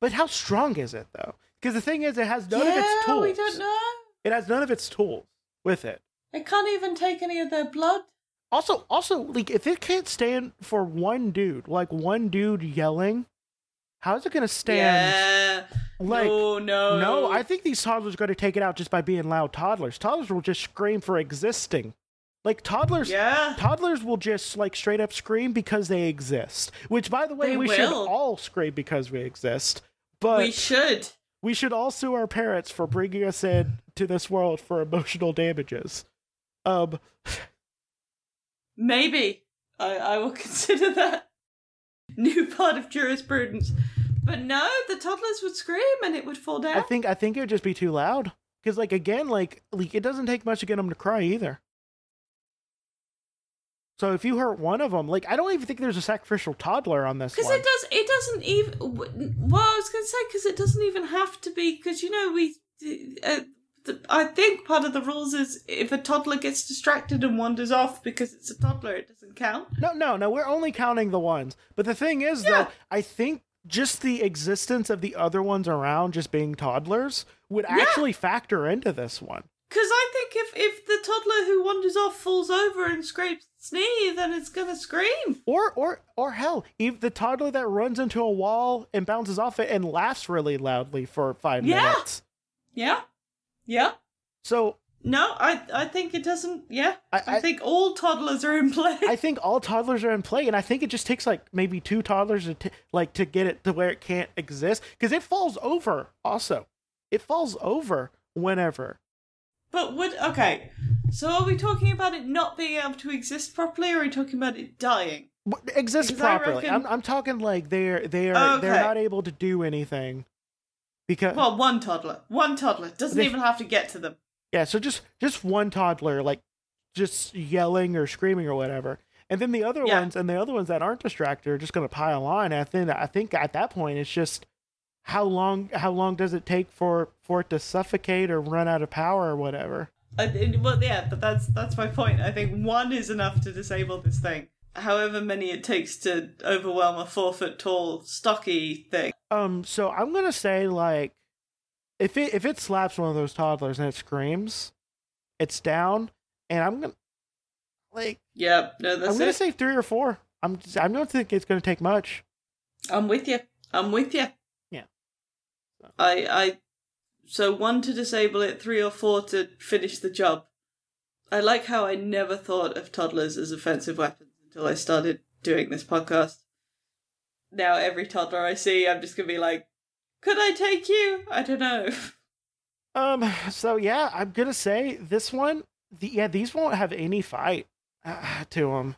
But how strong is it though? Because the thing is, it has none of its yeah, tools. we don't know. It has none of its tools with it. It can't even take any of their blood. Also, also, like if it can't stand for one dude, like one dude yelling, how is it gonna stand? yeah. like, no, no, No, I think these toddlers are gonna take it out just by being loud toddlers. Toddlers will just scream for existing. Like toddlers, Yeah. toddlers will just like straight up scream because they exist. Which, by the way, They we should all scream because we exist. But we should. we should all sue our parents for bringing us in to this world for emotional damages. Um, Maybe. I, I will consider that new part of jurisprudence. But no, the toddlers would scream and it would fall down. I think I think it would just be too loud. Because like again, like like it doesn't take much to get them to cry either. So if you hurt one of them, like I don't even think there's a sacrificial toddler on this Because it does. It doesn't even. Well, I was going to say because it doesn't even have to be. Because you know we. Uh, the, I think part of the rules is if a toddler gets distracted and wanders off because it's a toddler, it doesn't count. No, no, no. We're only counting the ones. But the thing is, Yeah. though, I think just the existence of the other ones around, just being toddlers, would actually factor into this one. Because I think if if the toddler who wanders off falls over and scrapes its knee, then it's gonna scream. Or, or, or hell, even the toddler that runs into a wall and bounces off it and laughs really loudly for five Yeah. minutes. Yeah. Yeah. Yeah. So No, I I think it doesn't. Yeah, I- I, I- think all toddlers are in play. I think all toddlers are in play, and I think it just takes like maybe two toddlers to t- like to get it to where it can't exist because it falls over. Also, it falls over whenever. But would okay. So are we talking about it not being able to exist properly, or are we talking about it dying? Exists properly. reckon- I'm I'm talking like they're they're they're not able to do anything because Well, one toddler, one toddler doesn't They- even have to get to them. yeah. So just just one toddler like just yelling or screaming or whatever. And then the other Yeah. ones and the other ones that aren't distracted are just going to pile on. And I think I think at that point it's just how long how long does it take for for it to suffocate or run out of power or whatever. I, well, yeah, but that's that's my point. I think one is enough to disable this thing. However many it takes to overwhelm a four foot tall, stocky thing. Um, so I'm gonna say like, if it if it slaps one of those toddlers and it screams, it's down, and I'm gonna like Yeah, no, that's I'm gonna say three or four. I'm just, I don't think it's gonna take much. I'm with you. I'm with you. I I so one to disable it, three or four to finish the job. I like how I never thought of toddlers as offensive weapons until I started doing this podcast. Now every toddler I see, I'm just gonna be like, "Could I take you?" I don't know. Um, so yeah, I'm gonna say this one. The, yeah, these won't have any fight uh, to them.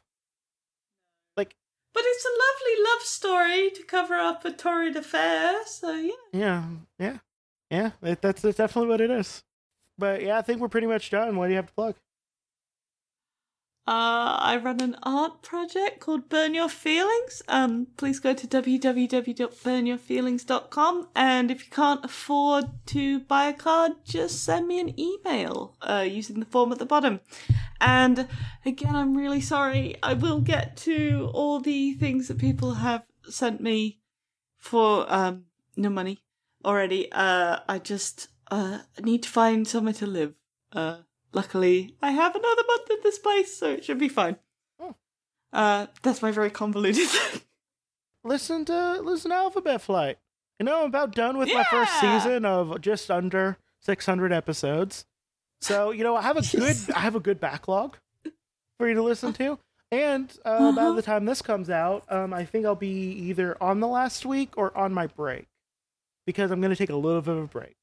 But it's a lovely love story to cover up a torrid affair, so yeah. yeah, yeah, yeah. It, that's that's definitely what it is. But yeah, I think we're pretty much done. What do you have to plug? Uh, I run an art project called Burn Your Feelings. Um, please go to www.burnyourfeelings.com. And if you can't afford to buy a card, just send me an email uh, using the form at the bottom. And again, I'm really sorry. I will get to all the things that people have sent me for um, no money already. Uh, I just uh, need to find somewhere to live. Luckily, I have another month in this place, so it should be fine. Oh. Uh, that's my very convoluted listen to listen to Alphabet Flight. You know, I'm about done with my first season of just under 600 episodes. So you know, I have a good I have a good backlog for you to listen to. And uh, by Uh-huh. the time this comes out, um, I think I'll be either on the last week or on my break because I'm going to take a little bit of a break.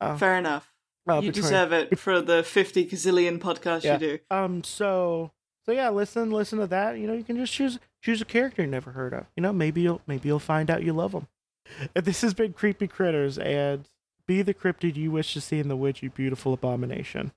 Uh, Fair enough. Uh, you between- deserve it for the 50 gazillion podcasts Yeah. you do. Um. So. So yeah, listen, listen to that. You know, you can just choose choose a character you never heard of. You know, maybe you'll maybe you'll find out you love them. This has been creepy critters, and be the cryptid you wish to see in the woods, you beautiful abomination.